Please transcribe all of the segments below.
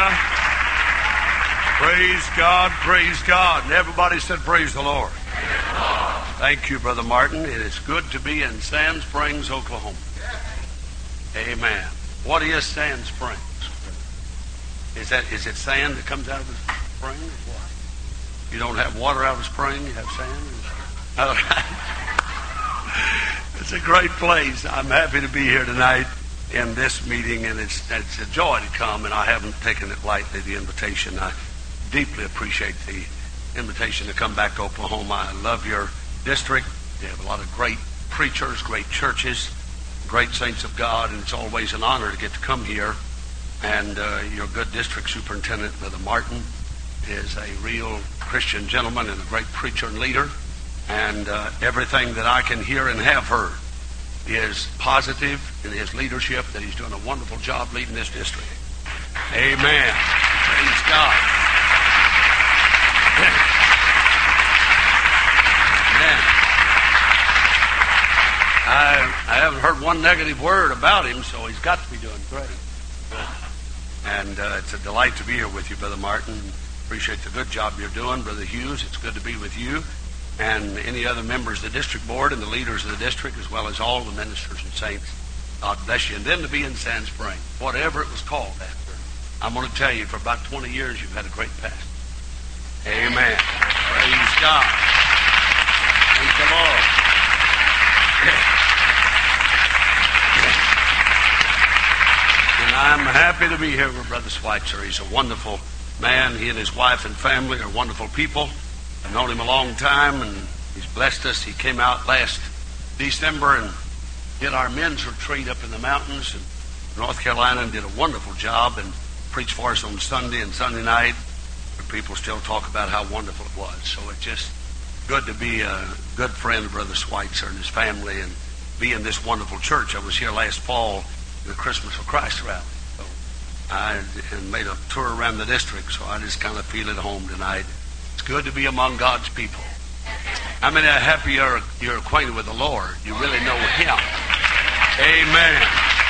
Hallelujah. Praise God, praise God. And everybody said, Praise the Lord. Thank you, Brother Martin. It is good to be in Sand Springs, Oklahoma. Amen. What is Sand Springs? Is that is it sand that comes out of the spring or what? You don't have water out of the spring, you have sand? All right. It's a great place. I'm happy to be here tonight in this meeting, and it's, it's a joy to come, and I haven't taken it lightly, the invitation. I deeply appreciate the invitation to come back to Oklahoma. I love your district. You have a lot of great preachers, great churches, great saints of God, and it's always an honor to get to come here. And uh, your good district superintendent, Brother Martin, is a real Christian gentleman and a great preacher and leader. And uh, everything that I can hear and have heard is positive in his leadership, that he's doing a wonderful job leading this district. Amen. Praise God. Amen. I, I haven't heard one negative word about him, so he's got to be doing great. And uh, it's a delight to be here with you, Brother Martin. Appreciate the good job you're doing, Brother Hughes. It's good to be with you and any other members of the district board and the leaders of the district, as well as all the ministers and saints. God bless you. And then to be in Sand Spring, whatever it was called after. I'm going to tell you, for about 20 years, you've had a great pastor. Amen. Praise God. The Lord. And I'm happy to be here with Brother Schweitzer. He's a wonderful man. He and his wife and family are wonderful people. I've known him a long time, and he's blessed us. He came out last December and did our men's retreat up in the mountains in North Carolina and did a wonderful job and preached for us on Sunday and Sunday night. People still talk about how wonderful it was. So it's just good to be a good friend of Brother Schweitzer and his family and be in this wonderful church. I was here last fall the Christmas of Christ rally. So I and made a tour around the district, so I just kind of feel at home tonight. It's good to be among God's people. How many are happy you're, you're acquainted with the Lord? You really know Him. Amen.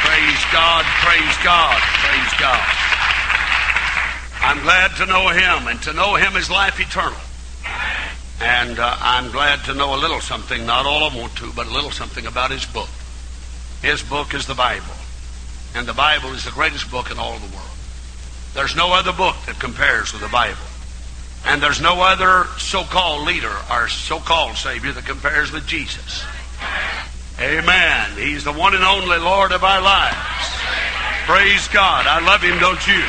Praise God, praise God, praise God. I'm glad to know Him, and to know Him is life eternal. And uh, I'm glad to know a little something, not all I want to, but a little something about His book. His book is the Bible. And the Bible is the greatest book in all the world. There's no other book that compares with the Bible. And there's no other so called leader or so called Savior that compares with Jesus. Amen. He's the one and only Lord of our lives. Praise God. I love Him, don't you?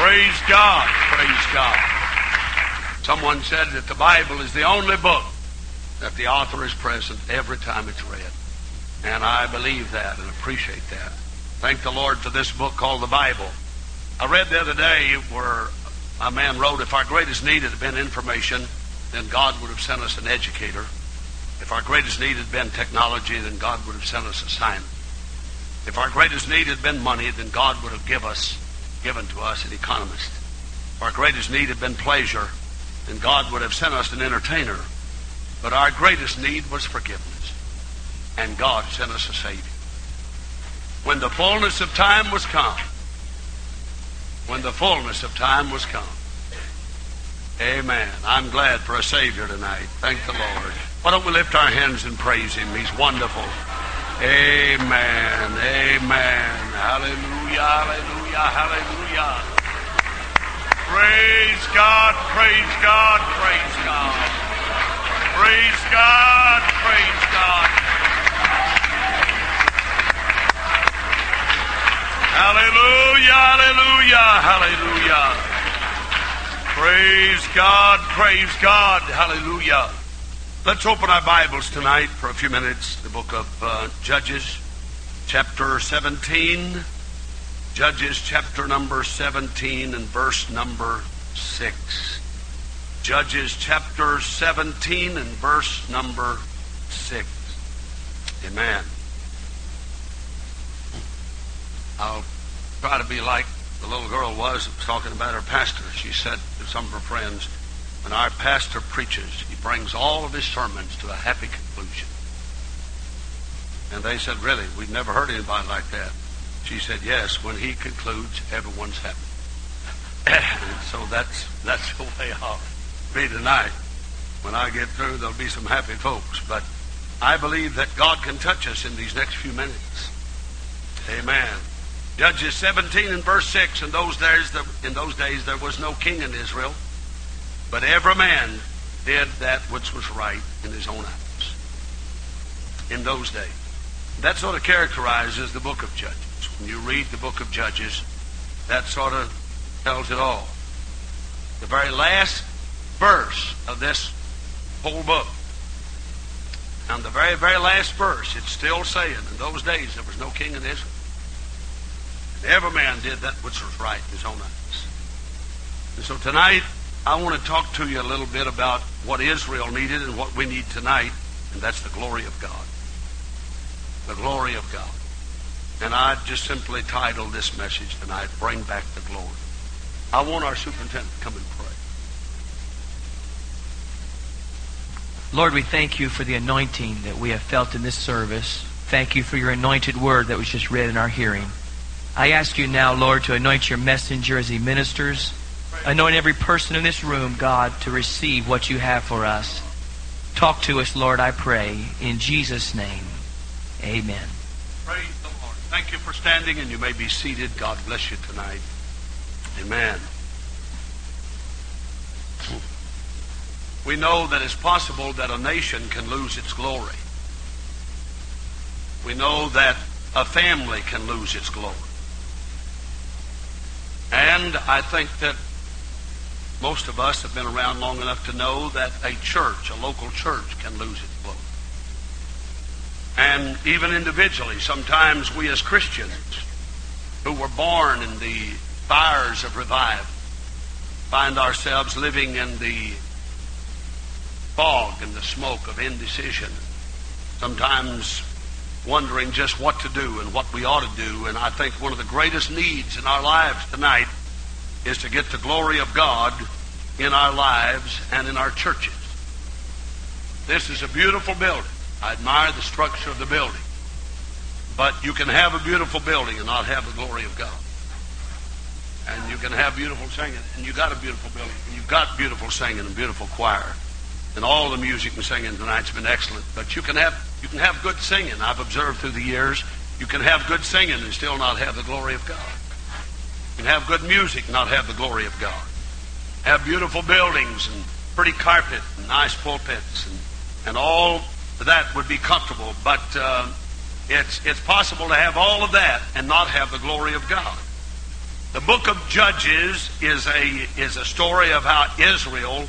Praise God. Praise God. Someone said that the Bible is the only book that the author is present every time it's read. And I believe that and appreciate that. Thank the Lord for this book called the Bible. I read the other day where a man wrote, If our greatest need had been information, then God would have sent us an educator. If our greatest need had been technology, then God would have sent us a scientist. If our greatest need had been money, then God would have give us, given to us an economist. If our greatest need had been pleasure, then God would have sent us an entertainer. But our greatest need was forgiveness. And God sent us a Savior. When the fullness of time was come, when the fullness of time was come. Amen. I'm glad for a Savior tonight. Thank the Lord. Why don't we lift our hands and praise Him? He's wonderful. Amen. Amen. Hallelujah. Hallelujah. Hallelujah. Praise God. Praise God. Praise God. Praise God. Praise God. Hallelujah, hallelujah, hallelujah. Praise God, praise God, hallelujah. Let's open our Bibles tonight for a few minutes. The book of uh, Judges, chapter 17. Judges, chapter number 17 and verse number 6. Judges, chapter 17 and verse number 6. Amen. I'll try to be like the little girl was that was talking about her pastor. She said to some of her friends, when our pastor preaches, he brings all of his sermons to a happy conclusion. And they said, really, we've never heard anybody like that. She said, Yes, when he concludes, everyone's happy. so that's that's the way I'll be tonight. When I get through, there'll be some happy folks. But I believe that God can touch us in these next few minutes. Amen. Judges 17 and verse 6. In those days, in those days, there was no king in Israel, but every man did that which was right in his own eyes. In those days, that sort of characterizes the book of Judges. When you read the book of Judges, that sort of tells it all. The very last verse of this whole book. And the very, very last verse, it's still saying, in those days there was no king in Israel. And every man did that which was right in his own eyes. And so tonight, I want to talk to you a little bit about what Israel needed and what we need tonight, and that's the glory of God. The glory of God. And I just simply titled this message tonight, Bring Back the Glory. I want our superintendent to come and pray. Lord, we thank you for the anointing that we have felt in this service. Thank you for your anointed word that was just read in our hearing. I ask you now, Lord, to anoint your messenger as he ministers. Anoint every person in this room, God, to receive what you have for us. Talk to us, Lord, I pray. In Jesus' name, amen. Praise the Lord. Thank you for standing, and you may be seated. God bless you tonight. Amen. we know that it's possible that a nation can lose its glory. We know that a family can lose its glory. And I think that most of us have been around long enough to know that a church, a local church, can lose its glory. And even individually, sometimes we as Christians who were born in the fires of revival find ourselves living in the fog and the smoke of indecision. Sometimes wondering just what to do and what we ought to do. And I think one of the greatest needs in our lives tonight is to get the glory of God in our lives and in our churches. This is a beautiful building. I admire the structure of the building. But you can have a beautiful building and not have the glory of God. And you can have beautiful singing, and you got a beautiful building, and you've got beautiful singing and beautiful choir and all the music and singing tonight's been excellent. But you can have you can have good singing. I've observed through the years, you can have good singing and still not have the glory of God. You can have good music and not have the glory of God. Have beautiful buildings and pretty carpet and nice pulpits and and all that would be comfortable. But uh, it's it's possible to have all of that and not have the glory of God. The book of Judges is a is a story of how Israel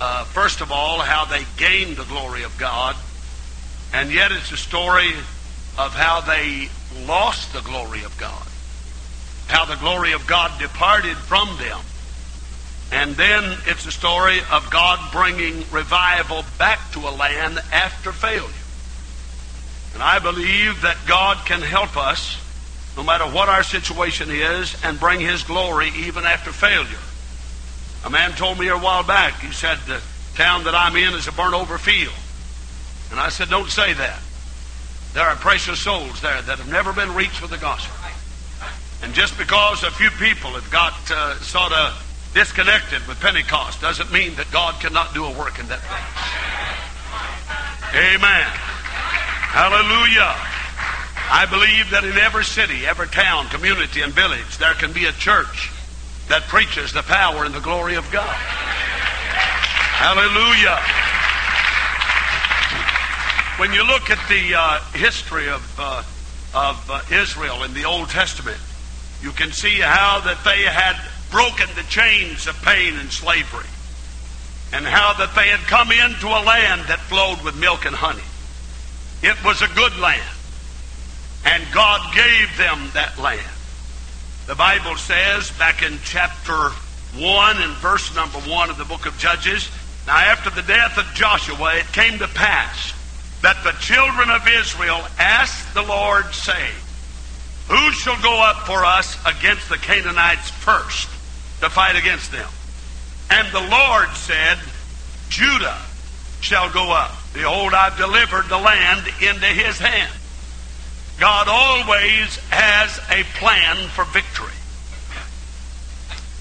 uh, first of all, how they gained the glory of God, and yet it's a story of how they lost the glory of God, how the glory of God departed from them. And then it's a story of God bringing revival back to a land after failure. And I believe that God can help us, no matter what our situation is, and bring His glory even after failure. A man told me a while back, he said, the town that I'm in is a burnt over field. And I said, don't say that. There are precious souls there that have never been reached with the gospel. And just because a few people have got uh, sort of disconnected with Pentecost doesn't mean that God cannot do a work in that place. Amen. Hallelujah. I believe that in every city, every town, community, and village, there can be a church that preaches the power and the glory of God. Hallelujah. When you look at the uh, history of, uh, of uh, Israel in the Old Testament, you can see how that they had broken the chains of pain and slavery, and how that they had come into a land that flowed with milk and honey. It was a good land, and God gave them that land. The Bible says back in chapter 1 and verse number 1 of the book of Judges, now after the death of Joshua, it came to pass that the children of Israel asked the Lord, saying, Who shall go up for us against the Canaanites first to fight against them? And the Lord said, Judah shall go up. Behold, I've delivered the land into his hand. God always has a plan for victory.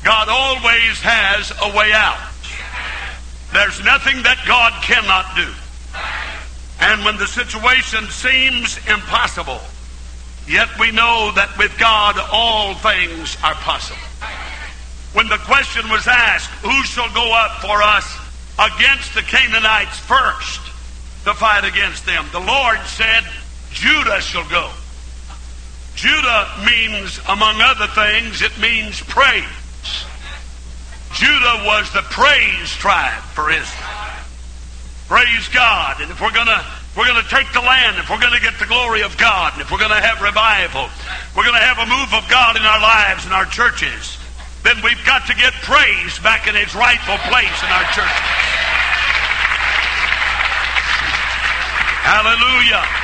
God always has a way out. There's nothing that God cannot do. And when the situation seems impossible, yet we know that with God all things are possible. When the question was asked, who shall go up for us against the Canaanites first to fight against them? The Lord said, Judah shall go. Judah means, among other things, it means praise. Judah was the praise tribe for Israel. Praise God. And if we're gonna we're gonna take the land, if we're gonna get the glory of God, and if we're gonna have revival, we're gonna have a move of God in our lives and our churches, then we've got to get praise back in its rightful place in our church. Hallelujah.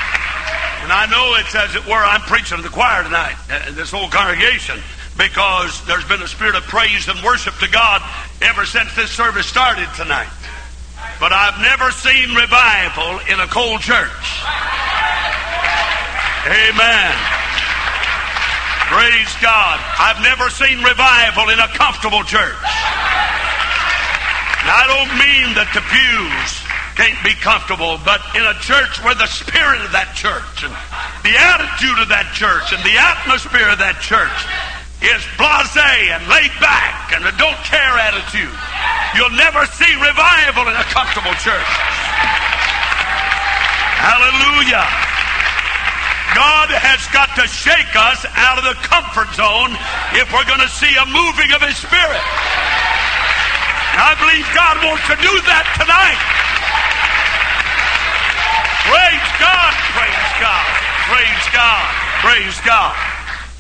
And I know it's as it were, I'm preaching to the choir tonight, uh, this whole congregation, because there's been a spirit of praise and worship to God ever since this service started tonight. But I've never seen revival in a cold church. Amen. Praise God. I've never seen revival in a comfortable church. And I don't mean that the pews can't be comfortable, but in a church where the spirit of that church and the attitude of that church and the atmosphere of that church is blase and laid back and a don't care attitude. You'll never see revival in a comfortable church. Hallelujah. God has got to shake us out of the comfort zone if we're going to see a moving of His Spirit. I believe God wants to do that tonight. Praise God, praise God, praise God, praise God.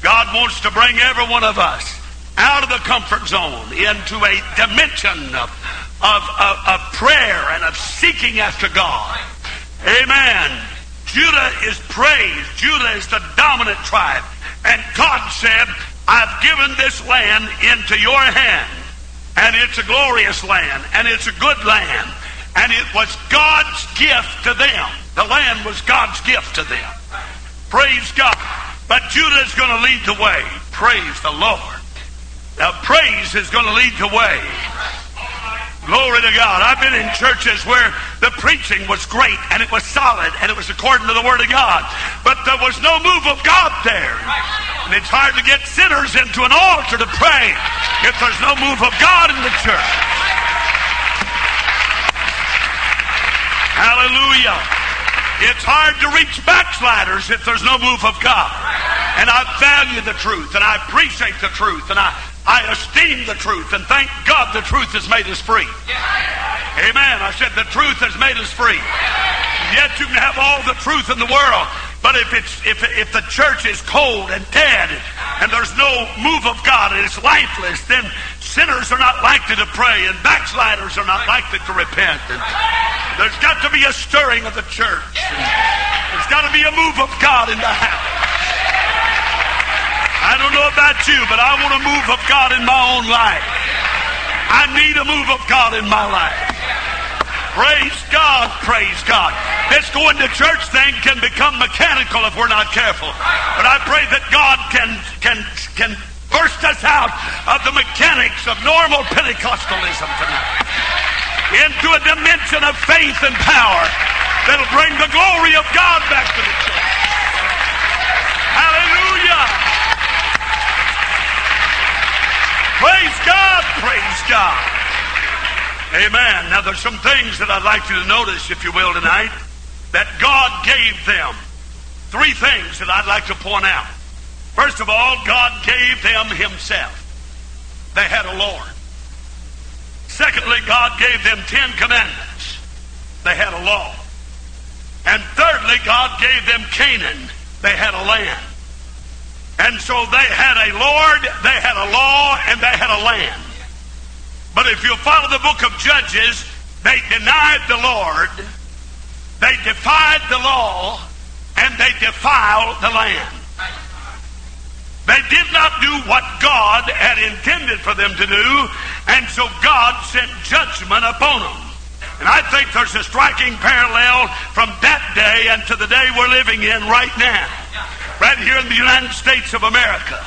God wants to bring every one of us out of the comfort zone into a dimension of, of, of, of prayer and of seeking after God. Amen. Judah is praised. Judah is the dominant tribe. And God said, I've given this land into your hand. And it's a glorious land. And it's a good land. And it was God's gift to them. The land was God's gift to them. Praise God. But Judah is going to lead the way. Praise the Lord. Now, praise is going to lead the way. Glory to God. I've been in churches where the preaching was great and it was solid and it was according to the Word of God. But there was no move of God there. And it's hard to get sinners into an altar to pray if there's no move of God in the church. Hallelujah. It's hard to reach backsliders if there's no move of God. And I value the truth and I appreciate the truth and I I esteem the truth, and thank God the truth has made us free. Amen. I said the truth has made us free. Yet you can have all the truth in the world, but if it's if if the church is cold and dead, and there's no move of God and it's lifeless, then sinners are not likely to pray, and backsliders are not likely to repent. And there's got to be a stirring of the church. There's got to be a move of God in the house. I don't know about you, but I want a move of God in my own life. I need a move of God in my life. Praise God, praise God. This going to church thing can become mechanical if we're not careful. But I pray that God can can can burst us out of the mechanics of normal Pentecostalism tonight into a dimension of faith and power that'll bring the glory of God back to the church. Hallelujah. Praise God, praise God. Amen. Now, there's some things that I'd like you to notice, if you will, tonight, that God gave them. Three things that I'd like to point out. First of all, God gave them Himself. They had a Lord. Secondly, God gave them Ten Commandments. They had a law. And thirdly, God gave them Canaan. They had a land. And so they had a Lord, they had a law, and they had a land. But if you follow the book of Judges, they denied the Lord, they defied the law, and they defiled the land. They did not do what God had intended for them to do, and so God sent judgment upon them. And I think there's a striking parallel from that day and to the day we're living in right now. right here in the United States of America.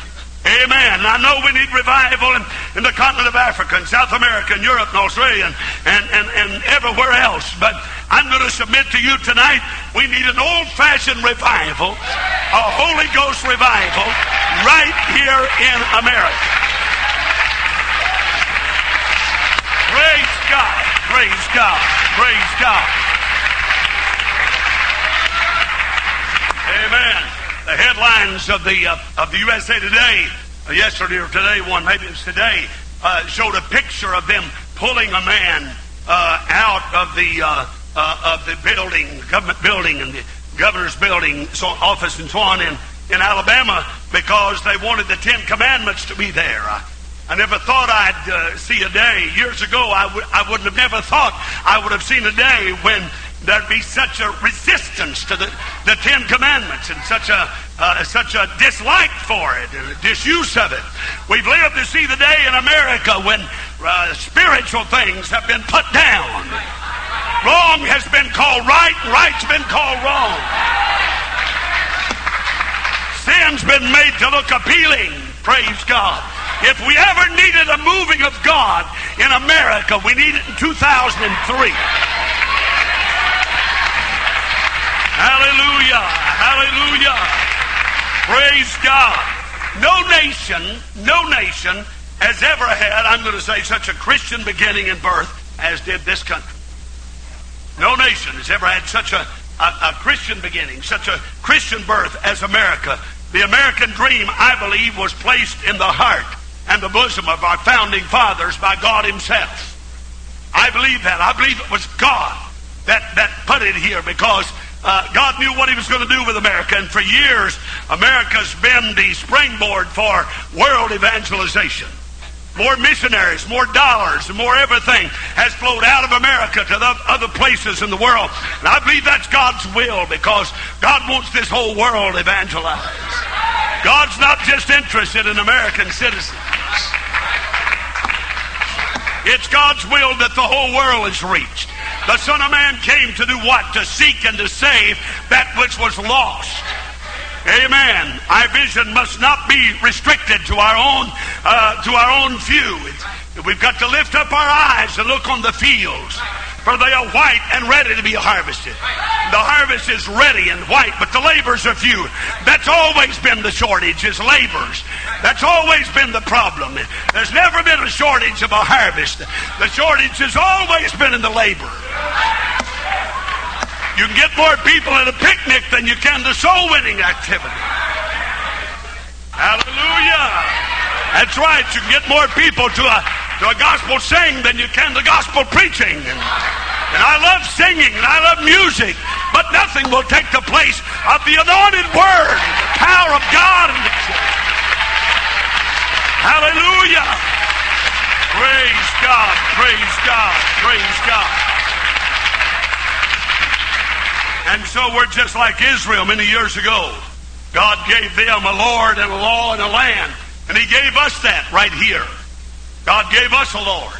Amen. I know we need revival in, in the continent of Africa and South America and Europe and Australia and, and, and, and everywhere else. But I'm going to submit to you tonight we need an old fashioned revival, a Holy Ghost revival, right here in America. Praise God. Praise God. Praise God. The headlines of the uh, of the USA Today, uh, yesterday or today, one maybe it's today, uh, showed a picture of them pulling a man uh, out of the uh, uh, of the building, government building, and the governor's building, so, office, and so on in in Alabama because they wanted the Ten Commandments to be there. I never thought I'd see a day. Years ago, I w- I wouldn't have never thought I would have seen a day when there'd be such a resistance to the, the Ten Commandments and such a uh, such a dislike for it and a disuse of it. We've lived to see the day in America when uh, spiritual things have been put down. Wrong has been called right, right's been called wrong. Sin's been made to look appealing. Praise God. If we ever needed a moving of God in America, we need it in 2003. Hallelujah. Hallelujah. Praise God. No nation, no nation has ever had, I'm going to say, such a Christian beginning and birth as did this country. No nation has ever had such a, a, a Christian beginning, such a Christian birth as America. The American dream, I believe, was placed in the heart and the bosom of our founding fathers by God Himself. I believe that. I believe it was God that, that put it here because uh, God knew what He was going to do with America, and for years, America's been the springboard for world evangelization. More missionaries, more dollars, more everything has flowed out of America to the other places in the world. And I believe that's God's will because God wants this whole world evangelized. God's not just interested in American citizens. It's God's will that the whole world is reached. The Son of Man came to do what? To seek and to save that which was lost. Amen. Our vision must not be restricted to our own uh, to our own view. It's, we've got to lift up our eyes and look on the fields, for they are white and ready to be harvested. The harvest is ready and white, but the labors are few. That's always been the shortage, is labors. That's always been the problem. There's never been a shortage of a harvest. The shortage has always been in the labor. You can get more people at a picnic than you can the soul winning activity. Hallelujah. That's right. You can get more people to a, to a gospel sing than you can the gospel preaching. And, and I love singing and I love music, but nothing will take the place of the anointed word, the power of God. Hallelujah. Praise God. Praise God. Praise God. And so we're just like Israel many years ago. God gave them a Lord and a law and a land. And He gave us that right here. God gave us a Lord.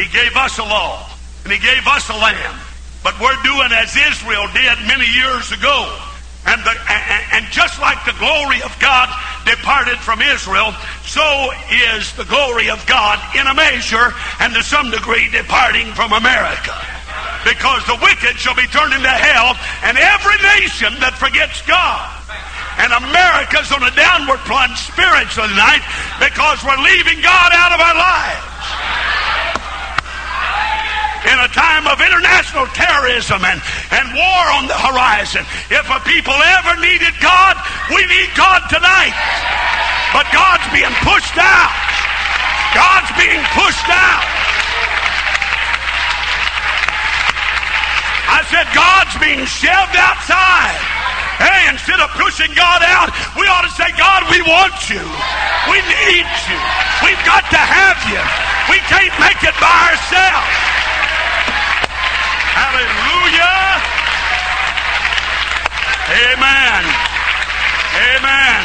He gave us a law. And He gave us a land. But we're doing as Israel did many years ago. And, the, and, and just like the glory of God departed from Israel, so is the glory of God in a measure and to some degree departing from America because the wicked shall be turned into hell, and every nation that forgets God. And America's on a downward plunge spiritually tonight because we're leaving God out of our lives. In a time of international terrorism and, and war on the horizon, if a people ever needed God, we need God tonight. But God's being pushed out. God's being pushed out. I said, God's being shoved outside. Hey, instead of pushing God out, we ought to say, God, we want you. We need you. We've got to have you. We can't make it by ourselves. Hallelujah. Amen. Amen.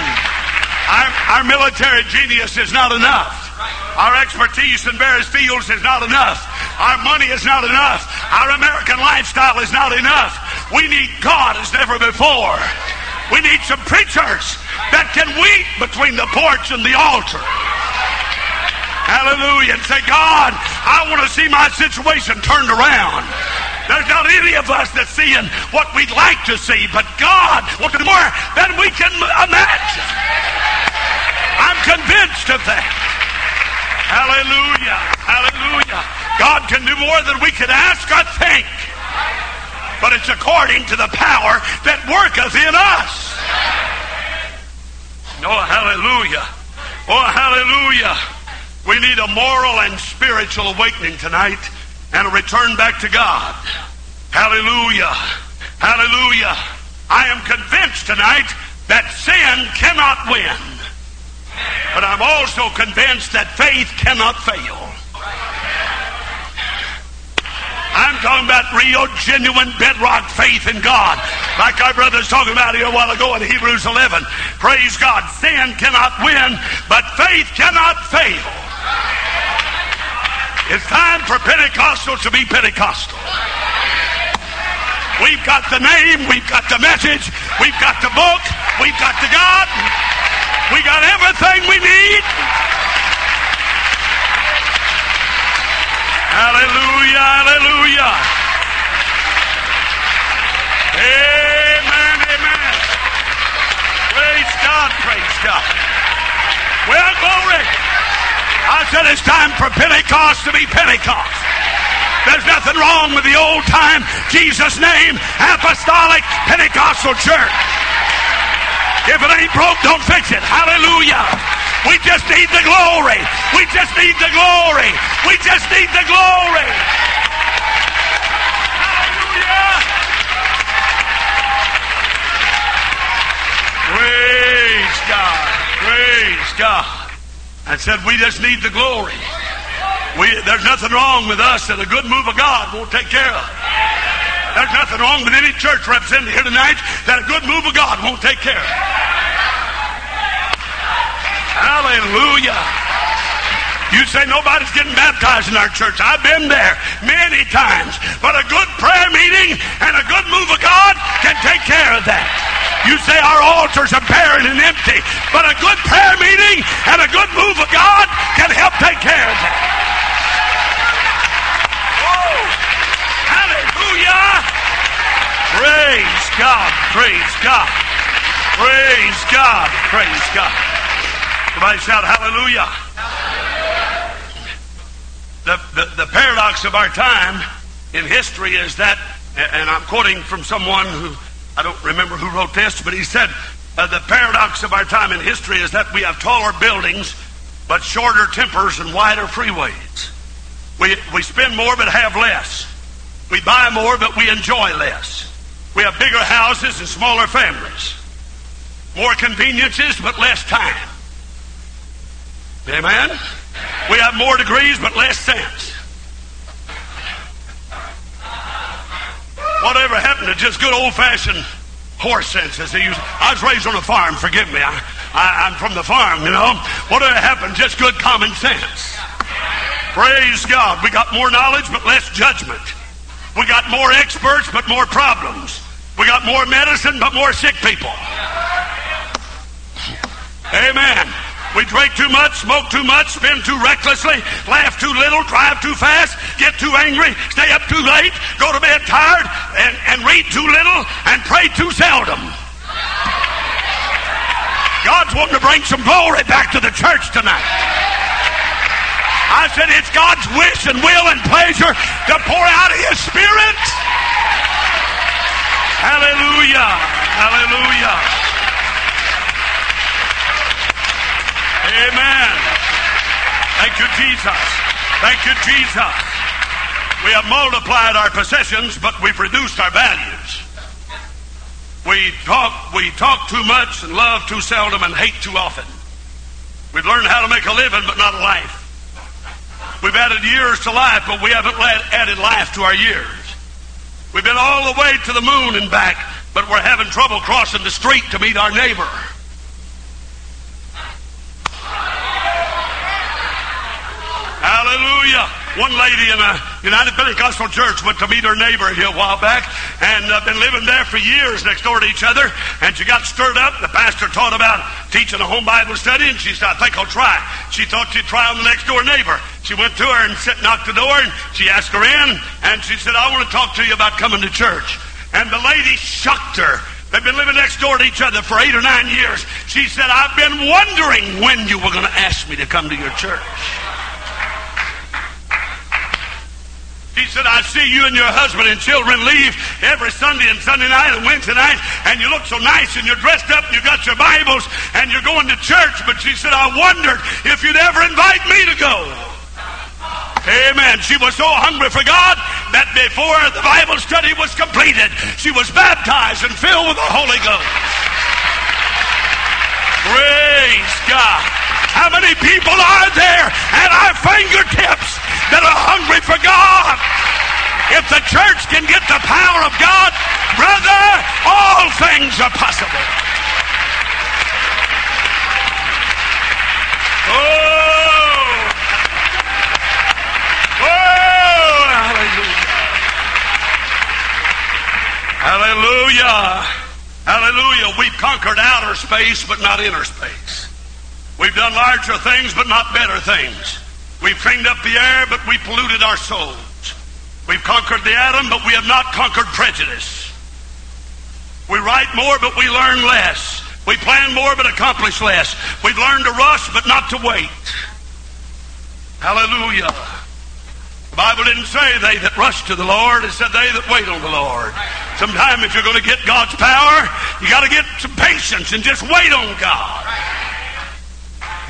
Our, our military genius is not enough. Our expertise in various fields is not enough. Our money is not enough. Our American lifestyle is not enough. We need God as never before. We need some preachers that can weep between the porch and the altar. Hallelujah. And say, God, I want to see my situation turned around. There's not any of us that's seeing what we'd like to see, but God wants more than we can imagine. I'm convinced of that. Hallelujah. Hallelujah. God can do more than we can ask or think. But it's according to the power that worketh in us. Oh, hallelujah. Oh, hallelujah. We need a moral and spiritual awakening tonight and a return back to God. Hallelujah. Hallelujah. I am convinced tonight that sin cannot win. But I'm also convinced that faith cannot fail. I'm talking about real, genuine, bedrock faith in God. Like our brother's talking about here a while ago in Hebrews 11. Praise God. Sin cannot win, but faith cannot fail. It's time for Pentecostals to be Pentecostal. We've got the name, we've got the message, we've got the book, we've got the God, we got everything we need. Hallelujah, hallelujah. Amen, amen. Praise God, praise God. Well, glory. I said it's time for Pentecost to be Pentecost. There's nothing wrong with the old time Jesus name apostolic Pentecostal church. If it ain't broke, don't fix it. Hallelujah. We just need the glory. We just need the glory. We just need the glory. Hallelujah. Praise God. Praise God and said, We just need the glory. We, there's nothing wrong with us that a good move of God won't take care of. There's nothing wrong with any church represented here tonight that a good move of God won't take care of. Hallelujah. You say nobody's getting baptized in our church. I've been there many times. But a good prayer meeting and a good move of God can take care of that. You say our altars are barren and empty, but a good prayer meeting and a good move of God can help take care of that. Oh, hallelujah. Praise God, praise God, praise God, praise God. Somebody shout hallelujah. The, the, the paradox of our time in history is that, and I'm quoting from someone who I don't remember who wrote this, but he said uh, the paradox of our time in history is that we have taller buildings, but shorter tempers and wider freeways. We, we spend more but have less. We buy more but we enjoy less. We have bigger houses and smaller families. More conveniences but less time. Amen? We have more degrees but less sense. Whatever happened to just good old fashioned horse sense as they use? I was raised on a farm, forgive me. I, I, I'm from the farm, you know. Whatever happened, just good common sense. Praise God. We got more knowledge but less judgment. We got more experts but more problems. We got more medicine but more sick people. Amen. We drink too much, smoke too much, spend too recklessly, laugh too little, drive too fast, get too angry, stay up too late, go to bed tired, and, and read too little, and pray too seldom. God's wanting to bring some glory back to the church tonight. I said it's God's wish and will and pleasure to pour out of His Spirit. Hallelujah. Hallelujah. Amen. Thank you, Jesus. Thank you, Jesus. We have multiplied our possessions, but we've reduced our values. We talk, we talk too much and love too seldom and hate too often. We've learned how to make a living, but not a life. We've added years to life, but we haven't added life to our years. We've been all the way to the moon and back, but we're having trouble crossing the street to meet our neighbor. Hallelujah. One lady in a United Pentecostal church went to meet her neighbor here a while back and uh, been living there for years next door to each other. And she got stirred up. The pastor taught about teaching a home Bible study and she said, I think I'll try. She thought she'd try on the next door neighbor. She went to her and sit, knocked the door and she asked her in and she said, I want to talk to you about coming to church. And the lady shocked her. They've been living next door to each other for eight or nine years. She said, I've been wondering when you were going to ask me to come to your church. He said, I see you and your husband and children leave every Sunday and Sunday night and Wednesday night, and you look so nice and you're dressed up and you got your Bibles and you're going to church. But she said, I wondered if you'd ever invite me to go. Amen. She was so hungry for God that before the Bible study was completed, she was baptized and filled with the Holy Ghost. Praise God. How many people are there at our fingertips that are hungry for God. If the church can get the power of God, brother, all things are possible. Oh! Oh! Hallelujah! Hallelujah! Hallelujah! We've conquered outer space, but not inner space. We've done larger things, but not better things. We've cleaned up the air, but we polluted our souls. We've conquered the atom, but we have not conquered prejudice. We write more, but we learn less. We plan more, but accomplish less. We've learned to rush, but not to wait. Hallelujah. The Bible didn't say they that rush to the Lord. It said they that wait on the Lord. Sometime if you're going to get God's power, you got to get some patience and just wait on God.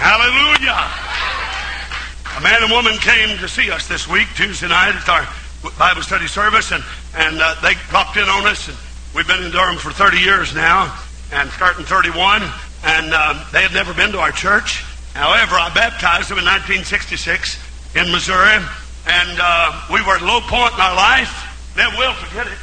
Hallelujah. A man and woman came to see us this week, Tuesday night, at our Bible study service, and, and uh, they dropped in on us. And we've been in Durham for 30 years now, and starting 31, and uh, they had never been to our church. However, I baptized them in 1966 in Missouri, and uh, we were at a low point in our life. Never will forget it.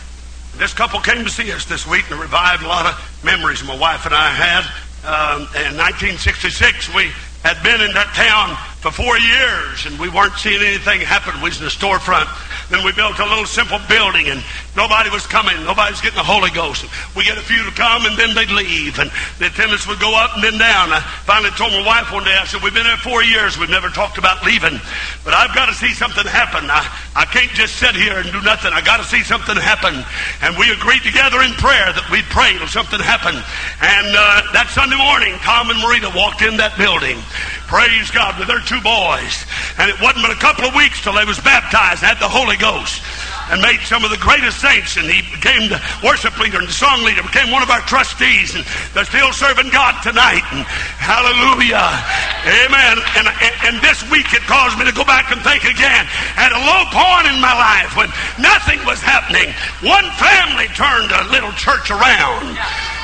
This couple came to see us this week and revived a lot of memories my wife and I had. Um, in 1966, we had been in that town for four years, and we weren't seeing anything happen. We was in the storefront. Then we built a little simple building, and nobody was coming. Nobody was getting the Holy Ghost. We get a few to come, and then they'd leave, and the attendance would go up and then down. I finally told my wife one day, I said, we've been there four years. We've never talked about leaving, but I've got to see something happen. I, I can't just sit here and do nothing. I got to see something happen. And we agreed together in prayer that we'd pray till something happened. And uh, that Sunday morning, Tom and Marita walked in that building. Praise God with their two boys. And it wasn't but a couple of weeks till they was baptized had the Holy Ghost and made some of the greatest saints. And he became the worship leader and the song leader, became one of our trustees. And they're still serving God tonight. And hallelujah. Amen. And, and, and this week it caused me to go back and think again. At a low point in my life when nothing was happening, one family turned a little church around.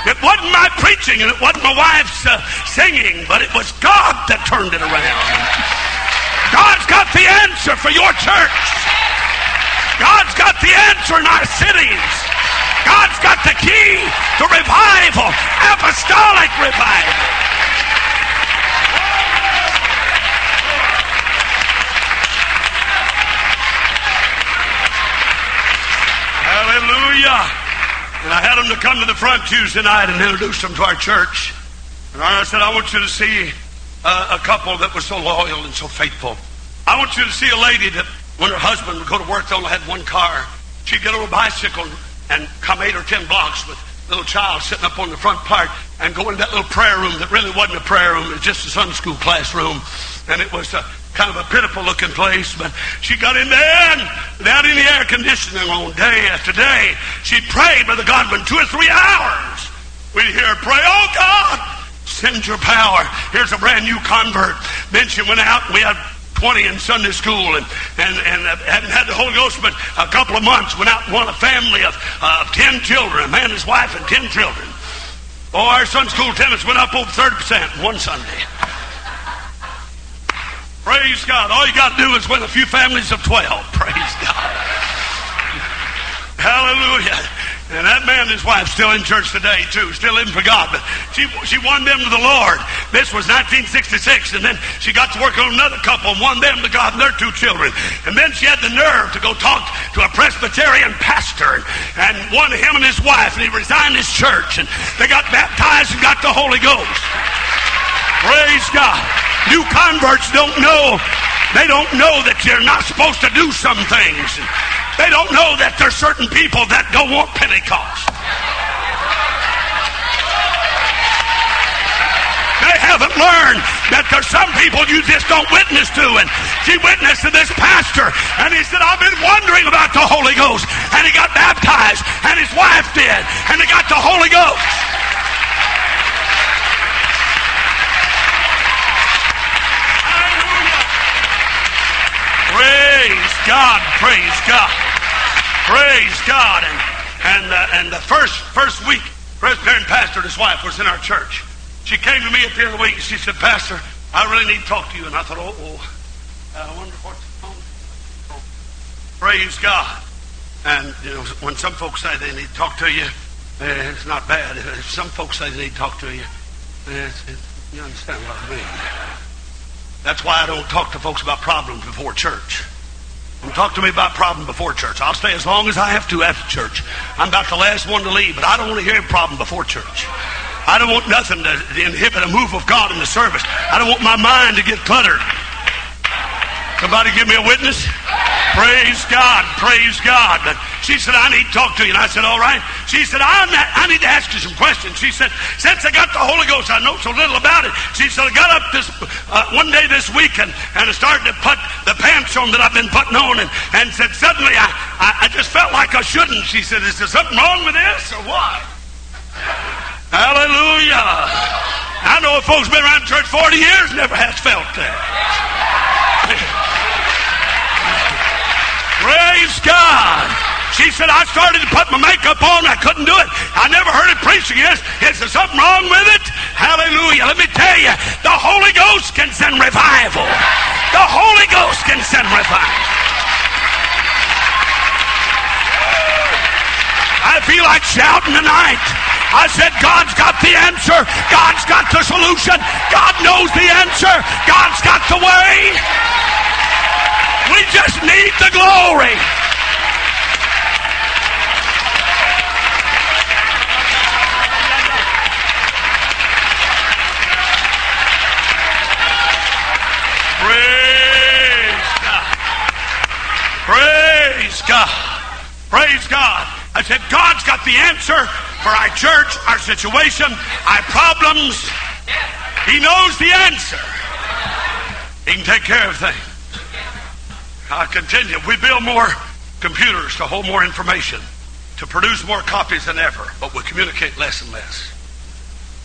It wasn't my preaching and it wasn't my wife's uh, singing, but it was God that turned it around. God's got the answer for your church. God's got the answer in our cities. God's got the key to revival, apostolic revival. Hallelujah. And I had them to come to the front Tuesday night and introduce them to our church. And I said, I want you to see uh, a couple that was so loyal and so faithful. I want you to see a lady that when her husband would go to work, they only had one car. She'd get on a bicycle and come eight or ten blocks with a little child sitting up on the front part and go into that little prayer room that really wasn't a prayer room. It was just a Sunday school classroom. And it was a, kind of a pitiful looking place. But she got in there and without any air conditioning on day after day, she prayed pray, Brother Godwin, two or three hours. We'd hear her pray, Oh God, send your power. Here's a brand new convert. She went out we had 20 in Sunday school and, and, and uh, hadn't had the Holy Ghost but a couple of months. Went out and won a family of, uh, 10 children, a man, his wife, and 10 children. Oh, our Sunday school attendance went up over 30% one Sunday. Praise God. All you got to do is win a few families of 12. Praise God. Hallelujah. And that man and his wife still in church today, too, still living for God. But she, she won them to the Lord. This was 1966. And then she got to work on another couple and won them to God and their two children. And then she had the nerve to go talk to a Presbyterian pastor and won him and his wife. And he resigned his church. And they got baptized and got the Holy Ghost. Praise God. New converts don't know. They don't know that you're not supposed to do some things. They don't know that there's certain people that don't want Pentecost. They haven't learned that there's some people you just don't witness to. And she witnessed to this pastor, and he said, I've been wondering about the Holy Ghost. And he got baptized, and his wife did, and they got the Holy Ghost. Praise God, praise God. Praise God. And, and, uh, and the first, first week, Presbyterian pastor and his wife was in our church. She came to me at the end of the week and she said, Pastor, I really need to talk to you. And I thought, oh, oh I wonder what's on. Oh, praise God. And, you know, when some folks say they need to talk to you, eh, it's not bad. If some folks say they need to talk to you, eh, it's, it's, you understand what I mean. That's why I don't talk to folks about problems before church. Talk to me about problem before church. I'll stay as long as I have to after church. I'm about the last one to leave, but I don't want to hear a problem before church. I don't want nothing to inhibit a move of God in the service. I don't want my mind to get cluttered. Somebody give me a witness? Praise God, praise God. She said, I need to talk to you. And I said, all right. She said, I, I need to ask you some questions. She said, since I got the Holy Ghost, I know so little about it. She said, I got up this uh, one day this weekend and, I started to put the pants on that I've been putting on and, and said, suddenly I, I, I just felt like I shouldn't. She said, is there something wrong with this or what? Hallelujah. I know folks been around church 40 years never has felt that. Praise God. She said, I started to put my makeup on. I couldn't do it. I never heard it preached again. Is there something wrong with it? Hallelujah. Let me tell you, the Holy Ghost can send revival. The Holy Ghost can send revival. I feel like shouting tonight. I said, God's got the answer. God's got the solution. God knows the answer. God's got the way. We just need the glory. Praise God. Praise God. Praise God. I said, God's got the answer for our church, our situation, our problems. He knows the answer. He can take care of things. I continue. We build more computers to hold more information, to produce more copies than ever, but we communicate less and less.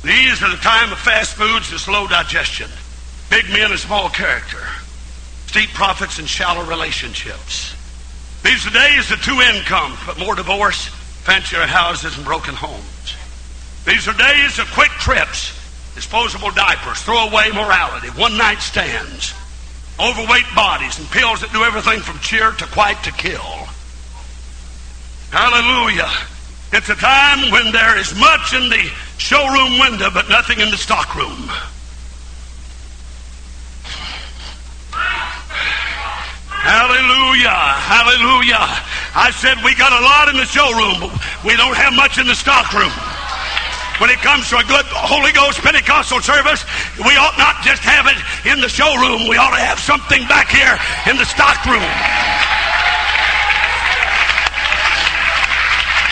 These are the time of fast foods and slow digestion, big men and small character, steep profits and shallow relationships. These are days of two incomes, but more divorce, fancier houses, and broken homes. These are days of quick trips, disposable diapers, throwaway morality, one night stands overweight bodies and pills that do everything from cheer to quite to kill. Hallelujah. It's a time when there is much in the showroom window, but nothing in the stockroom. Hallelujah. Hallelujah. I said we got a lot in the showroom, but we don't have much in the stockroom when it comes to a good Holy Ghost Pentecostal service, we ought not just have it in the showroom. We ought to have something back here in the stock room.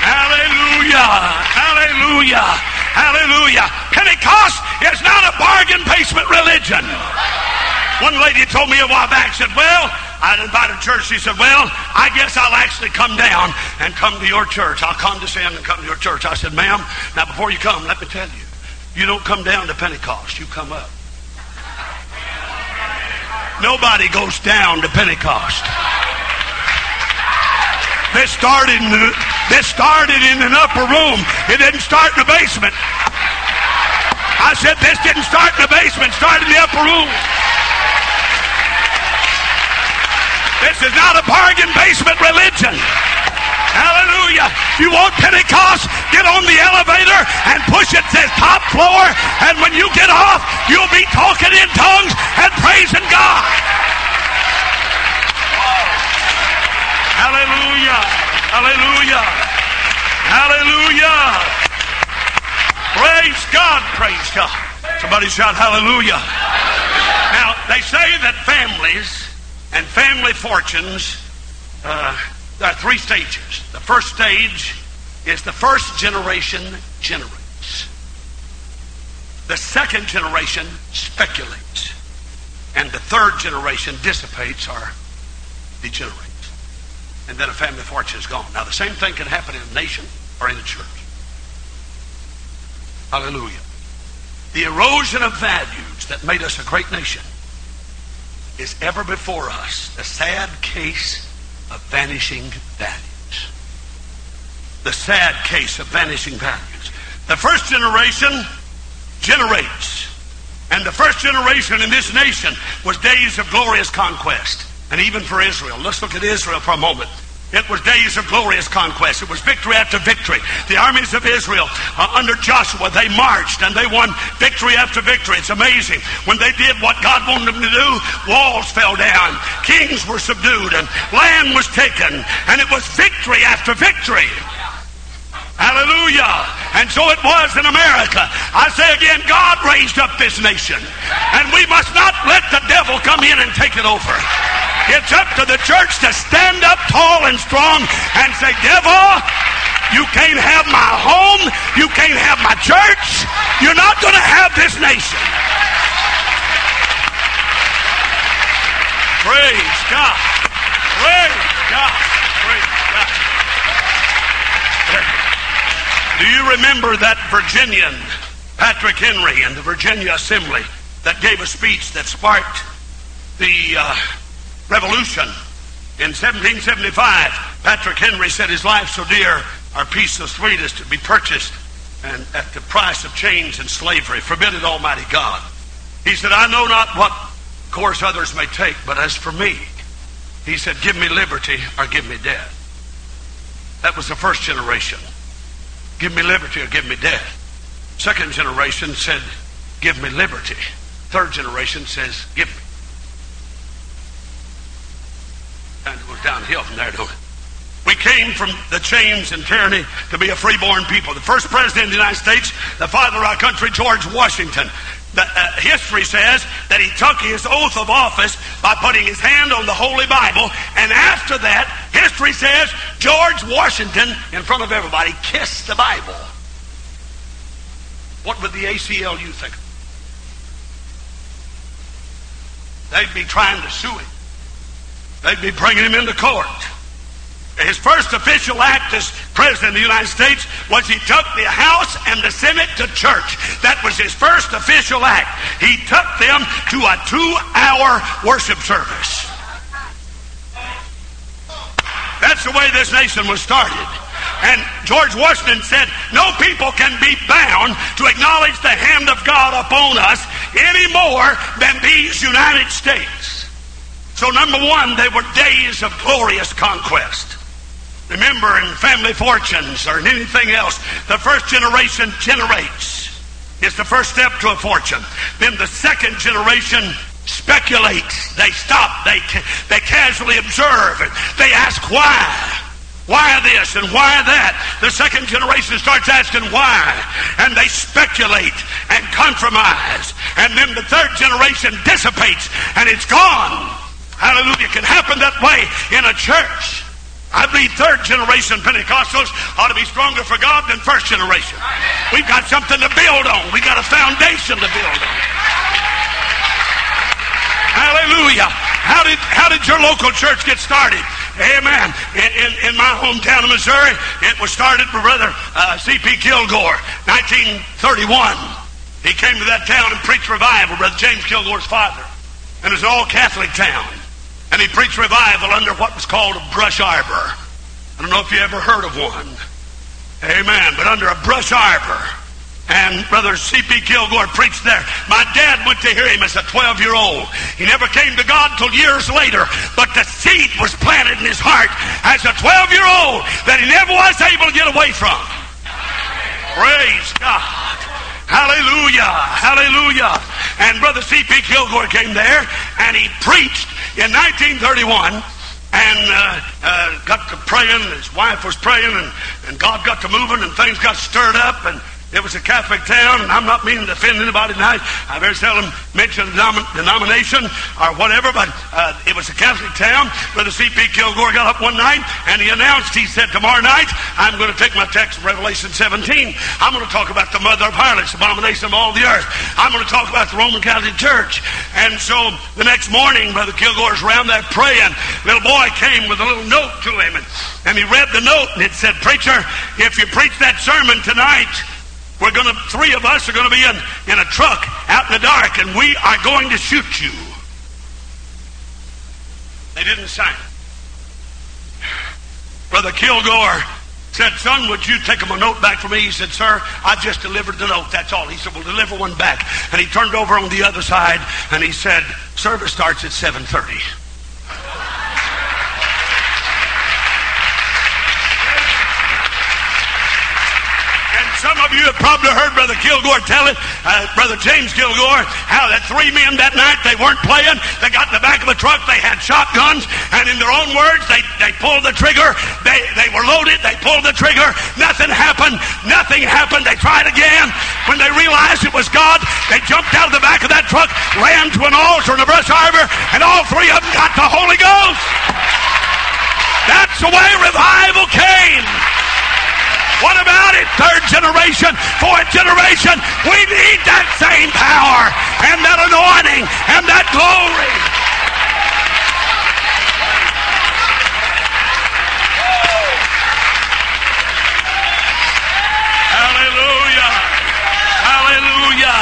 Hallelujah. Hallelujah. Hallelujah. Pentecost is not a bargain basement religion. One lady told me a while back, said, Well, I'd invited church. She said, Well, I guess I'll actually come down and come to your church. I'll condescend and come to your church. I said, Ma'am, now before you come, let me tell you, you don't come down to Pentecost, you come up. Nobody goes down to Pentecost. This started in the, this started in an upper room. It didn't start in the basement. I said this didn't start in the basement, started in the upper room. This is not a bargain basement religion. Hallelujah. You want Pentecost? Get on the elevator and push it to the top floor. And when you get off, you'll be talking in tongues and praising God. Hallelujah. Hallelujah. Hallelujah. Praise God. Praise God. Somebody shout hallelujah. Now, they say that families and family fortunes, uh, there are three stages. The first stage is the first generation generates. The second generation speculates. And the third generation dissipates or degenerates. And then a family fortune is gone. Now, the same thing can happen in a nation or in a church. Hallelujah. The erosion of values that made us a great nation is ever before us the sad case of vanishing values. The sad case of vanishing values. The first generation generates. And the first generation in this nation was days of glorious conquest. And even for Israel. Let's look at Israel for a moment. It was days of glorious conquest. It was victory after victory. The armies of Israel, uh, under Joshua, they marched and they won victory after victory. It's amazing. When they did what God wanted them to do, walls fell down, kings were subdued, and land was taken. And it was victory after victory. Hallelujah. And so it was in America. I say again, God raised up this nation. And we must not let the devil come in and take it over. It's up to the church to stand up tall and strong and say, devil, you can't have my home. You can't have my church. You're not going to have this nation. Praise God. Praise God. Praise God. Do you remember that Virginian, Patrick Henry, in the Virginia Assembly that gave a speech that sparked the uh, revolution? In 1775, Patrick Henry said his life so dear, our peace so sweet is to be purchased and at the price of chains and slavery. Forbid it, Almighty God. He said, I know not what course others may take, but as for me, he said, give me liberty or give me death. That was the first generation. Give me liberty or give me death. Second generation said, give me liberty. Third generation says, give me. And it goes downhill from there, don't it? We came from the chains and tyranny to be a freeborn people. The first president of the United States, the father of our country, George Washington. The, uh, history says that he took his oath of office by putting his hand on the Holy Bible, and after that, history says George Washington, in front of everybody, kissed the Bible. What would the ACLU think? They'd be trying to sue him. They'd be bringing him into court. His first official act as President of the United States was he took the House and the Senate to church. That was his first official act. He took them to a two hour worship service. That's the way this nation was started. And George Washington said, No people can be bound to acknowledge the hand of God upon us any more than these United States. So, number one, they were days of glorious conquest. Remember, in family fortunes or in anything else, the first generation generates. It's the first step to a fortune. Then the second generation speculates. They stop. They, they casually observe. They ask why. Why this and why that? The second generation starts asking why. And they speculate and compromise. And then the third generation dissipates and it's gone. Hallelujah. It can happen that way in a church. I believe third generation Pentecostals ought to be stronger for God than first generation. We've got something to build on. We've got a foundation to build on. Hallelujah. How did, how did your local church get started? Amen. In, in, in my hometown of Missouri, it was started by Brother uh, C.P. Kilgore, 1931. He came to that town and preached revival, Brother James Kilgore's father. And it was an all Catholic town. And he preached revival under what was called a brush arbor. I don't know if you ever heard of one. Amen. But under a brush arbor. And Brother C.P. Kilgore preached there. My dad went to hear him as a 12 year old. He never came to God till years later, but the seed was planted in his heart as a 12 year old that he never was able to get away from. Praise God. Hallelujah. Hallelujah. And Brother C.P. Kilgore came there and he preached in 1931 and uh, uh, got to praying. His wife was praying, and, and God got to moving, and things got stirred up, and it was a Catholic town, and I'm not meaning to offend anybody tonight. I very seldom mention the denomination or whatever, but uh, it was a Catholic town. Brother C.P. Kilgore got up one night and he announced, he said, Tomorrow night I'm going to take my text from Revelation 17. I'm going to talk about the mother of harlots, abomination of all the earth. I'm going to talk about the Roman Catholic Church. And so the next morning, Brother Kilgore's around there praying. Little boy came with a little note to him, and, and he read the note, and it said, Preacher, if you preach that sermon tonight, we're going to, three of us are going to be in, in a truck out in the dark and we are going to shoot you. They didn't sign. Brother Kilgore said, Son, would you take him a note back for me? He said, Sir, I just delivered the note. That's all. He said, Well, deliver one back. And he turned over on the other side and he said, Service starts at 730. Some of you have probably heard Brother Kilgore tell it, uh, Brother James Kilgore, how that three men that night, they weren't playing. They got in the back of a truck. They had shotguns. And in their own words, they, they pulled the trigger. They, they were loaded. They pulled the trigger. Nothing happened. Nothing happened. They tried again. When they realized it was God, they jumped out of the back of that truck, ran to an altar in the brush arbor, and all three of them got the Holy Ghost. That's the way revival came. What about it? Third generation, fourth generation. We need that same power and that anointing and that glory. Hallelujah. Hallelujah.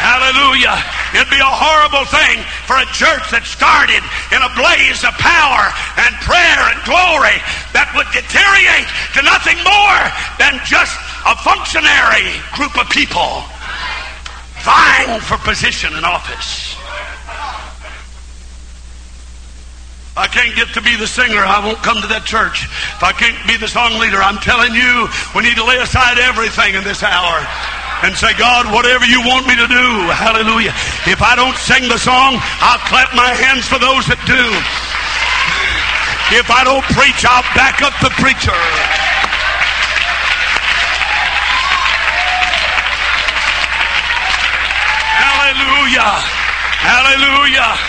Hallelujah. It'd be a horrible thing for a church that started in a blaze of power and prayer and glory that would deteriorate to nothing more than just a functionary group of people vying for position and office. I can't get to be the singer, I won't come to that church. If I can't be the song leader, I'm telling you, we need to lay aside everything in this hour and say, God, whatever you want me to do, hallelujah. If I don't sing the song, I'll clap my hands for those that do. If I don't preach, I'll back up the preacher. Hallelujah. Hallelujah.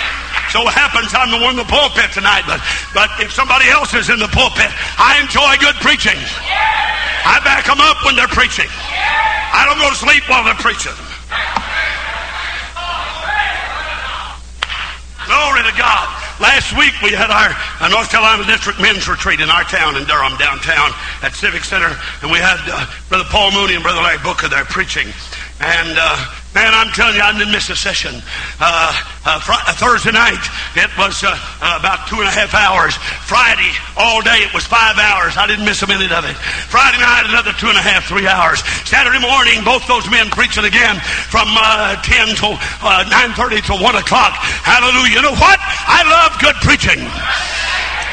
So happens I'm the one in the pulpit tonight, but, but if somebody else is in the pulpit, I enjoy good preaching. I back them up when they're preaching. I don't go to sleep while they're preaching. Glory to God. Last week we had our North Carolina District Men's Retreat in our town in Durham, downtown at Civic Center, and we had uh, Brother Paul Mooney and Brother Larry Booker there preaching. And uh, Man, I'm telling you, I didn't miss a session. Uh, uh, uh, Thursday night, it was uh, uh, about two and a half hours. Friday, all day, it was five hours. I didn't miss a minute of it. Friday night, another two and a half, three hours. Saturday morning, both those men preaching again from uh, 10 to 9.30 to 1 o'clock. Hallelujah. You know what? I love good preaching.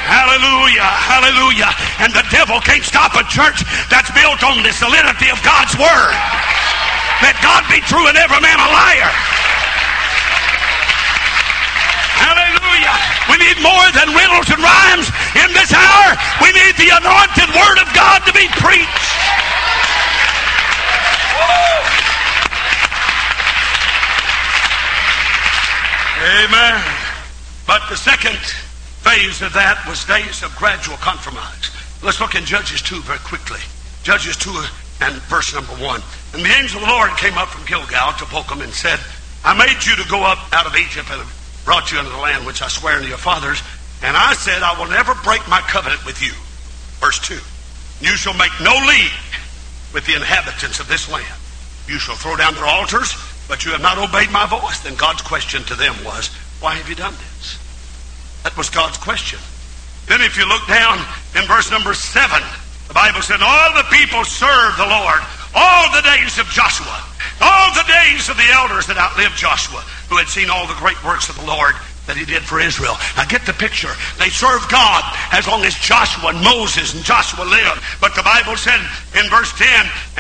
Hallelujah, hallelujah. And the devil can't stop a church that's built on the solidity of God's Word. Let God be true and every man a liar. Hallelujah. We need more than riddles and rhymes in this hour. We need the anointed word of God to be preached. Amen. But the second phase of that was days of gradual compromise. Let's look in Judges 2 very quickly. Judges 2 and verse number 1. And the angel of the Lord came up from Gilgal to Bochim and said, I made you to go up out of Egypt and brought you into the land which I swear unto your fathers. And I said, I will never break my covenant with you. Verse 2. You shall make no league with the inhabitants of this land. You shall throw down their altars, but you have not obeyed my voice. Then God's question to them was, Why have you done this? That was God's question. Then if you look down in verse number 7, the Bible said, All the people served the Lord all the days of Joshua, all the days of the elders that outlived Joshua. who had seen all the great works of the Lord that he did for Israel. Now get the picture. They served God as long as Joshua and Moses and Joshua lived. But the Bible said in verse 10,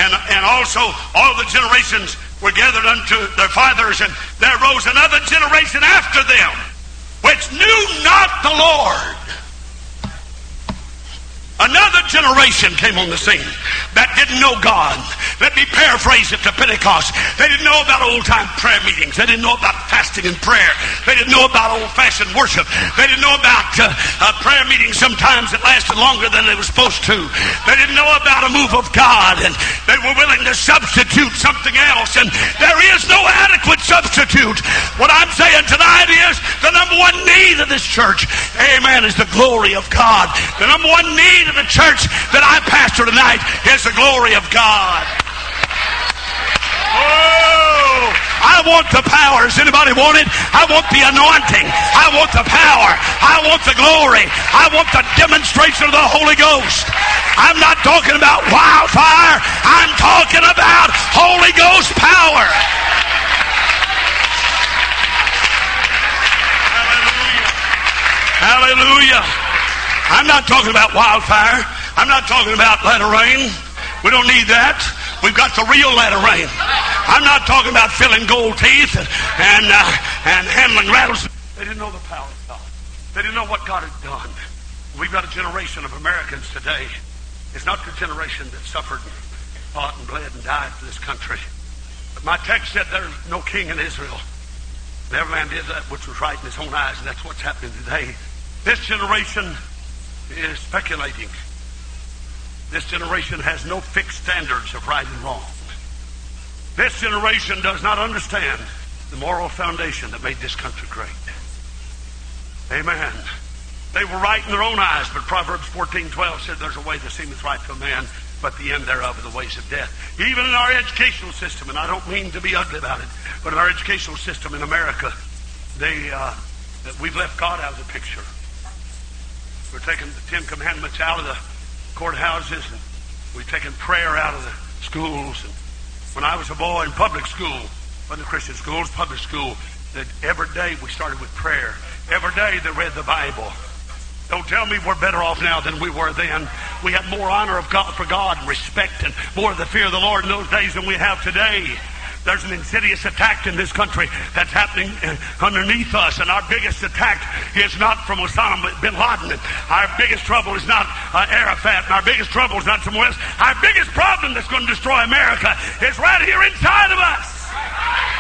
and, and also all the generations were gathered unto their fathers, and there rose another generation after them, which knew not the Lord. Another generation came on the scene that didn't know God. Let me paraphrase it to Pentecost. They didn't know about old time prayer meetings. They didn't know about fasting and prayer. They didn't know about old fashioned worship. They didn't know about uh, uh, prayer meetings sometimes that lasted longer than they were supposed to. They didn't know about a move of God and they were willing to substitute something else. And there is no adequate substitute. What I'm saying tonight is the number one need of this church, amen, is the glory of God. The number one need of the church that I pastor tonight is the glory of God. Oh, I want the power. Does anybody want it? I want the anointing. I want the power. I want the glory. I want the demonstration of the Holy Ghost. I'm not talking about wildfire. I'm talking about Holy Ghost power. Hallelujah. Hallelujah. I'm not talking about wildfire. I'm not talking about latter rain. We don't need that. We've got the real latter rain. I'm not talking about filling gold teeth and and, uh, and handling rattles. They didn't know the power of God. They didn't know what God had done. We've got a generation of Americans today. It's not the generation that suffered, fought, and bled, and died for this country. But my text said there's no king in Israel. And every man did that which was right in his own eyes, and that's what's happening today. This generation is speculating. This generation has no fixed standards of right and wrong. This generation does not understand the moral foundation that made this country great. Amen. They were right in their own eyes, but Proverbs 14, 12 said there's a way that seemeth right to a man, but the end thereof are the ways of death. Even in our educational system, and I don't mean to be ugly about it, but in our educational system in America, they, uh, we've left God out of the picture. We're taking the Ten Commandments out of the courthouses, and we've taken prayer out of the schools. And when I was a boy in public school, wasn't Christian schools, public school, that every day we started with prayer. Every day they read the Bible. Don't tell me we're better off now than we were then. We had more honor of God for God and respect and more of the fear of the Lord in those days than we have today. There's an insidious attack in this country that's happening uh, underneath us, and our biggest attack is not from Osama bin Laden. Our biggest trouble is not uh, Arafat, our biggest trouble is not somewhere else. Our biggest problem that's going to destroy America is right here inside of us.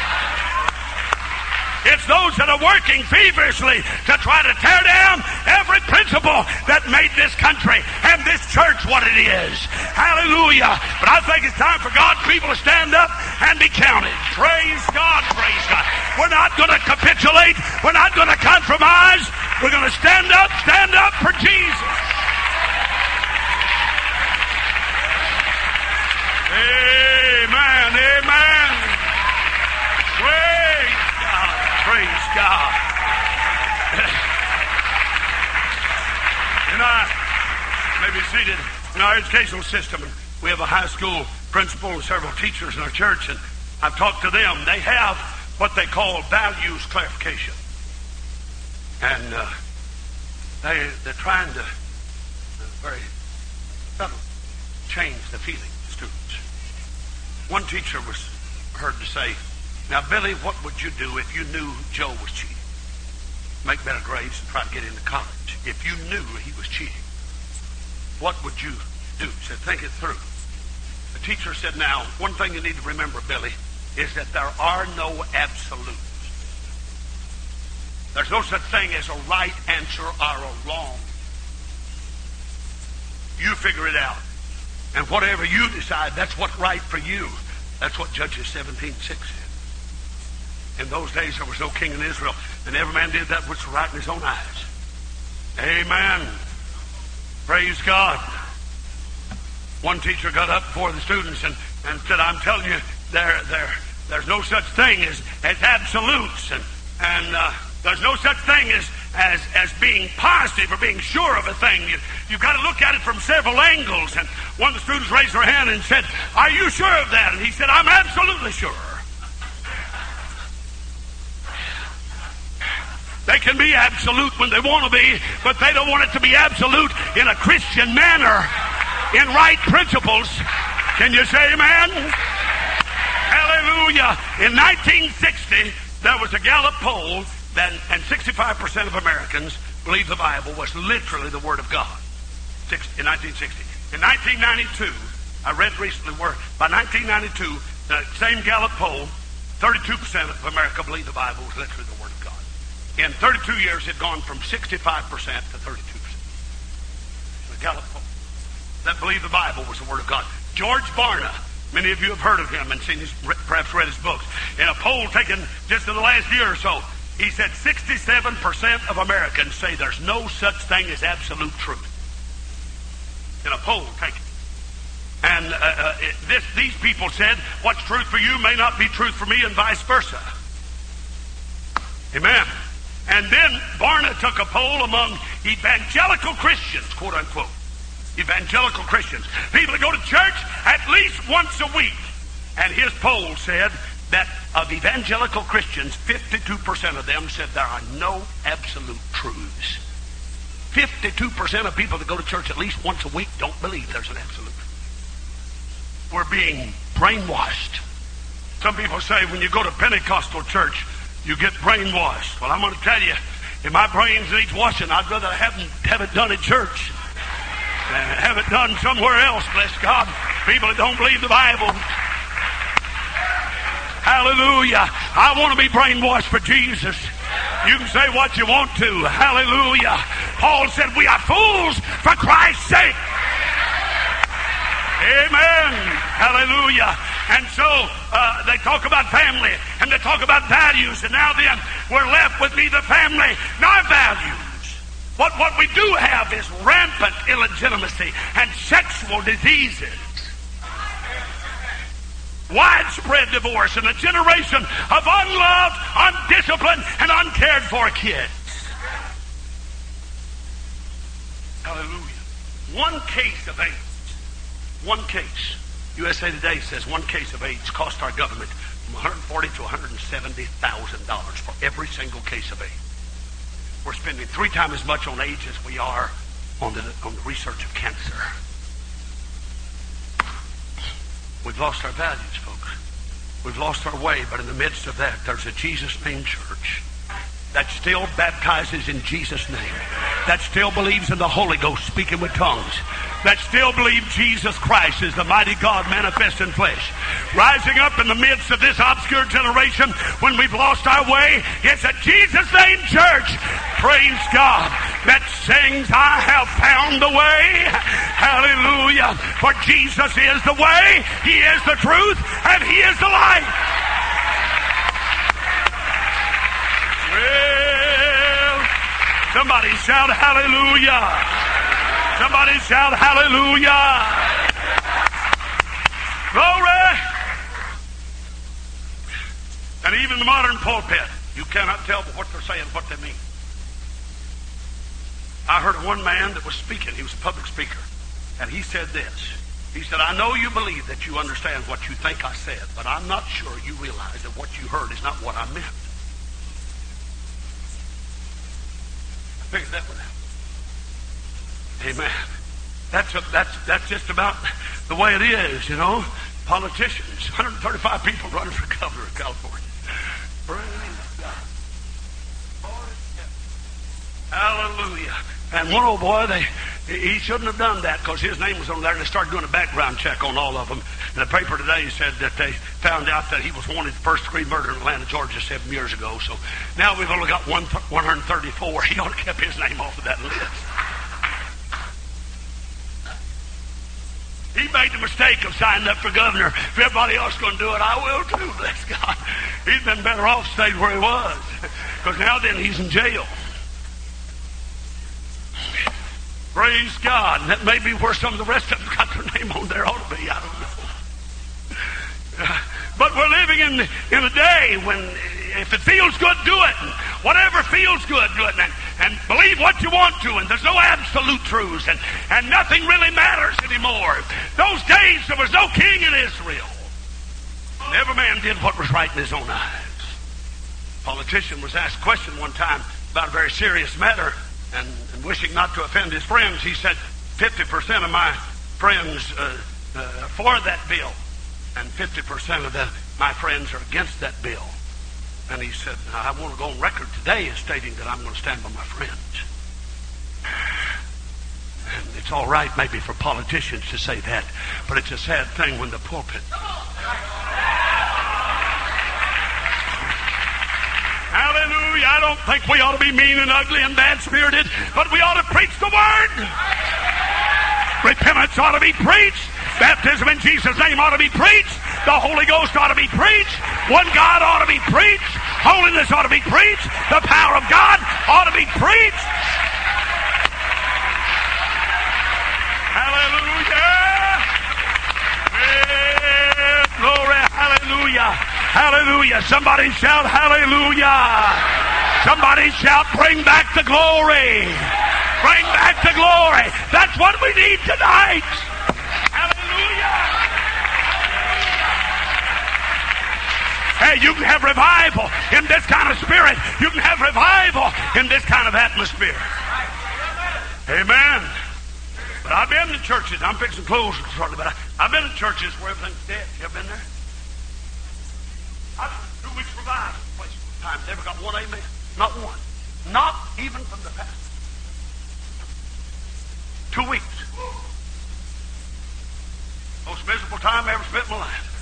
It's those that are working feverishly to try to tear down every principle that made this country and this church what it is. Hallelujah. But I think it's time for God's people to stand up and be counted. Praise God, praise God. We're not going to capitulate. We're not going to compromise. We're going to stand up, stand up for Jesus. Amen, amen. Praise God. Praise God. and I may be seated in our educational system. We have a high school principal and several teachers in our church, and I've talked to them. They have what they call values clarification. And uh, they, they're trying to uh, very subtle change the feeling of students. One teacher was heard to say, now, Billy, what would you do if you knew Joe was cheating? Make better grades and try to get into college. If you knew he was cheating, what would you do? He said, think it through. The teacher said, now, one thing you need to remember, Billy, is that there are no absolutes. There's no such thing as a right answer or a wrong. You figure it out. And whatever you decide, that's what's right for you. That's what Judges 17 6 said. In those days, there was no king in Israel, and every man did that which was right in his own eyes. Amen. Praise God. One teacher got up before the students and, and said, I'm telling you, there, there, there's no such thing as, as absolutes, and, and uh, there's no such thing as, as, as being positive or being sure of a thing. You, you've got to look at it from several angles. And one of the students raised her hand and said, Are you sure of that? And he said, I'm absolutely sure. They can be absolute when they want to be, but they don't want it to be absolute in a Christian manner, in right principles. Can you say amen? Hallelujah. In 1960, there was a Gallup poll, that, and 65% of Americans believe the Bible was literally the Word of God. In 1960. In 1992, I read recently where by 1992, the same Gallup poll, 32% of America believed the Bible was literally the. In 32 years, had gone from 65% to 32%. The Gallup poll that believed the Bible was the Word of God. George Barna, many of you have heard of him and seen his, perhaps read his books. In a poll taken just in the last year or so, he said 67% of Americans say there's no such thing as absolute truth. In a poll taken. And uh, uh, this, these people said, what's truth for you may not be truth for me, and vice versa. Amen. And then Barna took a poll among evangelical Christians, quote unquote. Evangelical Christians. People that go to church at least once a week. And his poll said that of evangelical Christians, 52% of them said there are no absolute truths. 52% of people that go to church at least once a week don't believe there's an absolute. We're being brainwashed. Some people say when you go to Pentecostal church, you get brainwashed. Well, I'm going to tell you, if my brains needs washing, I'd rather have, have it done at church than have it done somewhere else, bless God. People that don't believe the Bible. Hallelujah. I want to be brainwashed for Jesus. You can say what you want to. Hallelujah. Paul said, We are fools for Christ's sake. Amen. Hallelujah. And so uh, they talk about family and they talk about values. And now then, we're left with neither family nor values. What, what we do have is rampant illegitimacy and sexual diseases widespread divorce and a generation of unloved, undisciplined, and uncared for kids. Hallelujah. One case of AIDS, one case. USA Today says one case of AIDS cost our government from 140 to 170 thousand dollars for every single case of AIDS. We're spending three times as much on AIDS as we are on the on the research of cancer. We've lost our values, folks. We've lost our way, but in the midst of that, there's a Jesus named church that still baptizes in Jesus' name, that still believes in the Holy Ghost speaking with tongues, that still believe Jesus Christ is the mighty God manifest in flesh. Rising up in the midst of this obscure generation when we've lost our way, it's a Jesus name church. Praise God that sings, I have found the way. Hallelujah. For Jesus is the way, He is the truth, and He is the light. Well, somebody shout hallelujah. Somebody shout hallelujah. Glory. And even the modern pulpit, you cannot tell what they're saying, what they mean. I heard one man that was speaking. He was a public speaker. And he said this. He said, I know you believe that you understand what you think I said, but I'm not sure you realize that what you heard is not what I meant. I figured that one out. Amen. That's, a, that's, that's just about the way it is, you know. Politicians, 135 people running for governor of California. Hallelujah. And one old boy, they he shouldn't have done that because his name was on there, and they started doing a background check on all of them. And the paper today said that they found out that he was wanted for first degree murder in Atlanta, Georgia, seven years ago. So now we've only got one, 134. He ought to kept his name off of that list. He made the mistake of signing up for governor. If everybody else is going to do it, I will too. Bless God. He'd been better off staying where he was. Because now then he's in jail. Praise God. And that may be where some of the rest of them got their name on there. Ought to be. I don't know. But we're living in, in a day when if it feels good, do it. And whatever feels good, do it. And, and believe what you want to. And there's no absolute truths. And, and nothing really matters anymore. Those days there was no king in Israel. And every man did what was right in his own eyes. A politician was asked a question one time about a very serious matter and, and wishing not to offend his friends, he said, 50% of my friends uh, uh, for that bill, and 50% of the, my friends are against that bill. And he said, I want to go on record today as stating that I'm going to stand by my friends. And it's all right maybe for politicians to say that, but it's a sad thing when the pulpit. Hallelujah. I don't think we ought to be mean and ugly and bad spirited, but we ought to preach the word. Repentance ought to be preached. Baptism in Jesus' name ought to be preached. The Holy Ghost ought to be preached. One God ought to be preached. Holiness ought to be preached. The power of God ought to be preached. Hallelujah. Yeah, glory. Hallelujah. Hallelujah. Somebody shout hallelujah. Somebody shout bring back the glory. Bring back the glory. That's what we need tonight. Hallelujah. Hey, you can have revival in this kind of spirit. You can have revival in this kind of atmosphere. Amen. But I've been to churches. I'm fixing clothes shortly, but I, I've been to churches where everything's dead. You ever been there? I've two weeks revival. Place time. Never got one amen. Not one. Not even from the pastor. Two weeks. Most miserable time I ever spent in my life.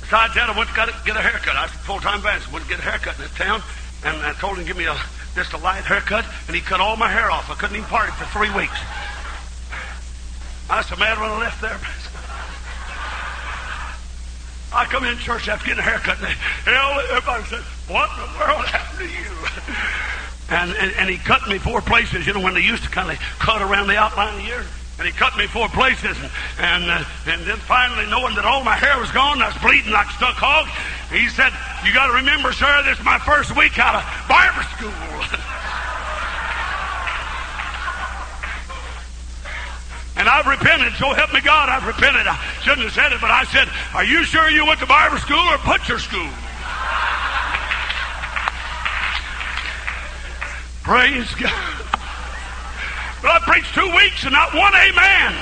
Besides that, I went to get a haircut. I was full-time pastor. Went to get a haircut in this town, and I told him to give me a just a light haircut, and he cut all my hair off. I couldn't even part it for three weeks. I was so mad when I left there. I come in church after getting a haircut, and hell, everybody said, "What in the world happened to you?" And, and, and he cut me four places. You know when they used to kind of cut around the outline of the ear. And he cut me four places, and and, uh, and then finally, knowing that all my hair was gone, I was bleeding like a stuck hog. He said, "You got to remember, sir, this is my first week out of barber school." I've repented, so help me God, I've repented. I shouldn't have said it, but I said, Are you sure you went to barber school or butcher school? Praise God. But I preached two weeks and not one amen.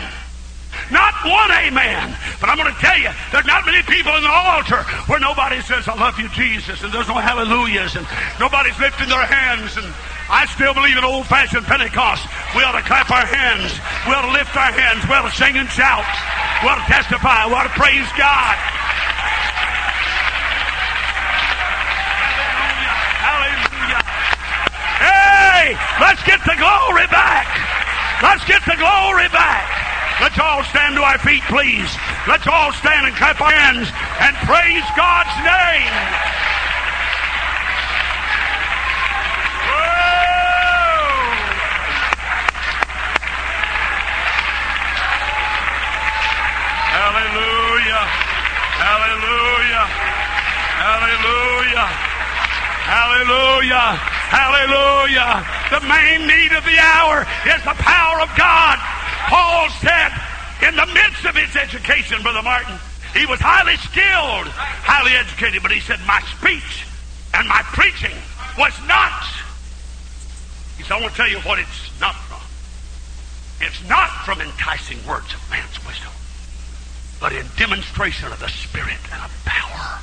Not one amen. But I'm going to tell you, there's not many people in the altar where nobody says, I love you, Jesus, and there's no hallelujahs, and nobody's lifting their hands, and I still believe in old fashioned Pentecost. We ought to clap our hands. We ought to lift our hands. We ought to sing and shout. We ought to testify. We ought to praise God. Hallelujah. Hallelujah. Hey, let's get the glory back. Let's get the glory back. Let's all stand to our feet, please. Let's all stand and clap our hands and praise God's name. Hallelujah. Hallelujah. Hallelujah. Hallelujah. Hallelujah. The main need of the hour is the power of God. Paul said in the midst of his education, Brother Martin, he was highly skilled, highly educated, but he said, My speech and my preaching was not. He said, I want to tell you what it's not from. It's not from enticing words of man's wisdom but in demonstration of the Spirit and of power.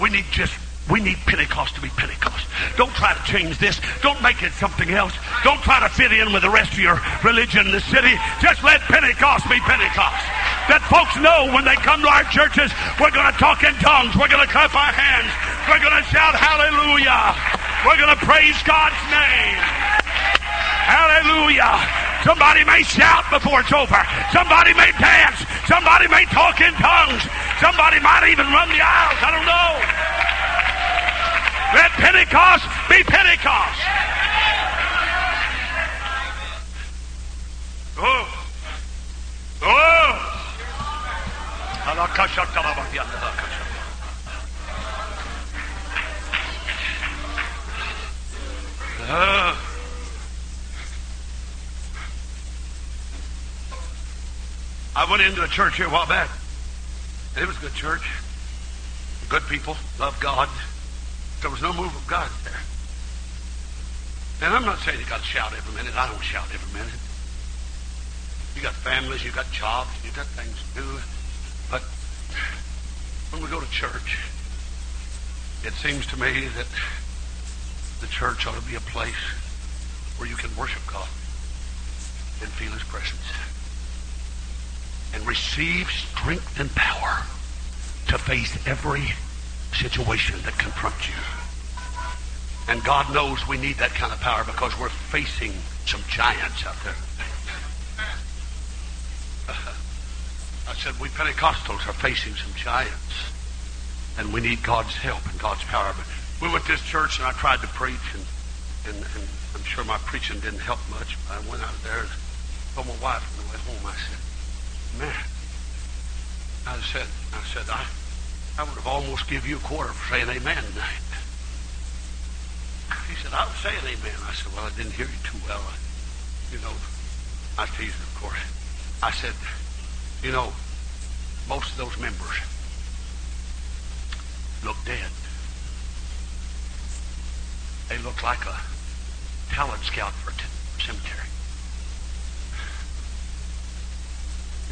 We need just we need Pentecost to be Pentecost. Don't try to change this. Don't make it something else. Don't try to fit in with the rest of your religion in the city. Just let Pentecost be Pentecost. That folks know when they come to our churches, we're going to talk in tongues. We're going to clap our hands. We're going to shout hallelujah. We're going to praise God's name. Hallelujah. Somebody may shout before it's over. Somebody may dance. Somebody may talk in tongues. Somebody might even run the aisles. I don't know. Let Pentecost be Pentecost. Oh. Oh. I went into a church here a while back. It was a good church. Good people. Love God. There was no move of God there. And I'm not saying you got to shout every minute. I don't shout every minute. You got families, you got jobs, you got things to do. But when we go to church, it seems to me that the church ought to be a place where you can worship God and feel His presence and receive strength and power to face every situation that confronts you. And God knows we need that kind of power because we're facing some giants out there. I said, we Pentecostals are facing some giants. And we need God's help and God's power. But we went to this church and I tried to preach and, and, and I'm sure my preaching didn't help much. But I went out there and told my wife on the way home, I said, man, I said, I said, I, I would have almost give you a quarter for saying amen tonight. He said, I was saying amen. I said, well, I didn't hear you too well. I, you know, I teased him, of course. I said, you know, most of those members look dead. They look like a talent scout for a cemetery.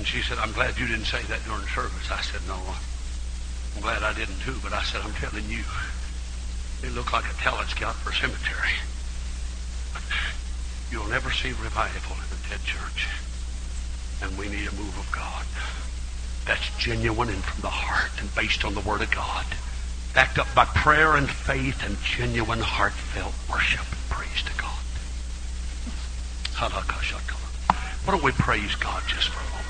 And she said, I'm glad you didn't say that during service. I said, no, I'm glad I didn't too, but I said, I'm telling you, they look like a talent scout for a cemetery. You'll never see revival in a dead church. And we need a move of God that's genuine and from the heart and based on the Word of God. Backed up by prayer and faith and genuine heartfelt worship and praise to God. Why don't we praise God just for a moment?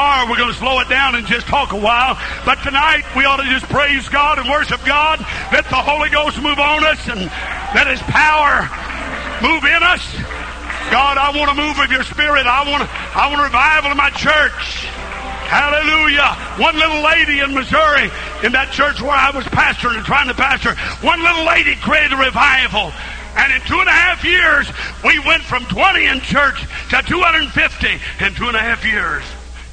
Tomorrow we're going to slow it down and just talk a while. But tonight we ought to just praise God and worship God. Let the Holy Ghost move on us and let His power move in us. God, I want to move with your spirit. I want, I want revival in my church. Hallelujah. One little lady in Missouri, in that church where I was pastoring and trying to pastor, one little lady created a revival. And in two and a half years, we went from 20 in church to 250 in two and a half years.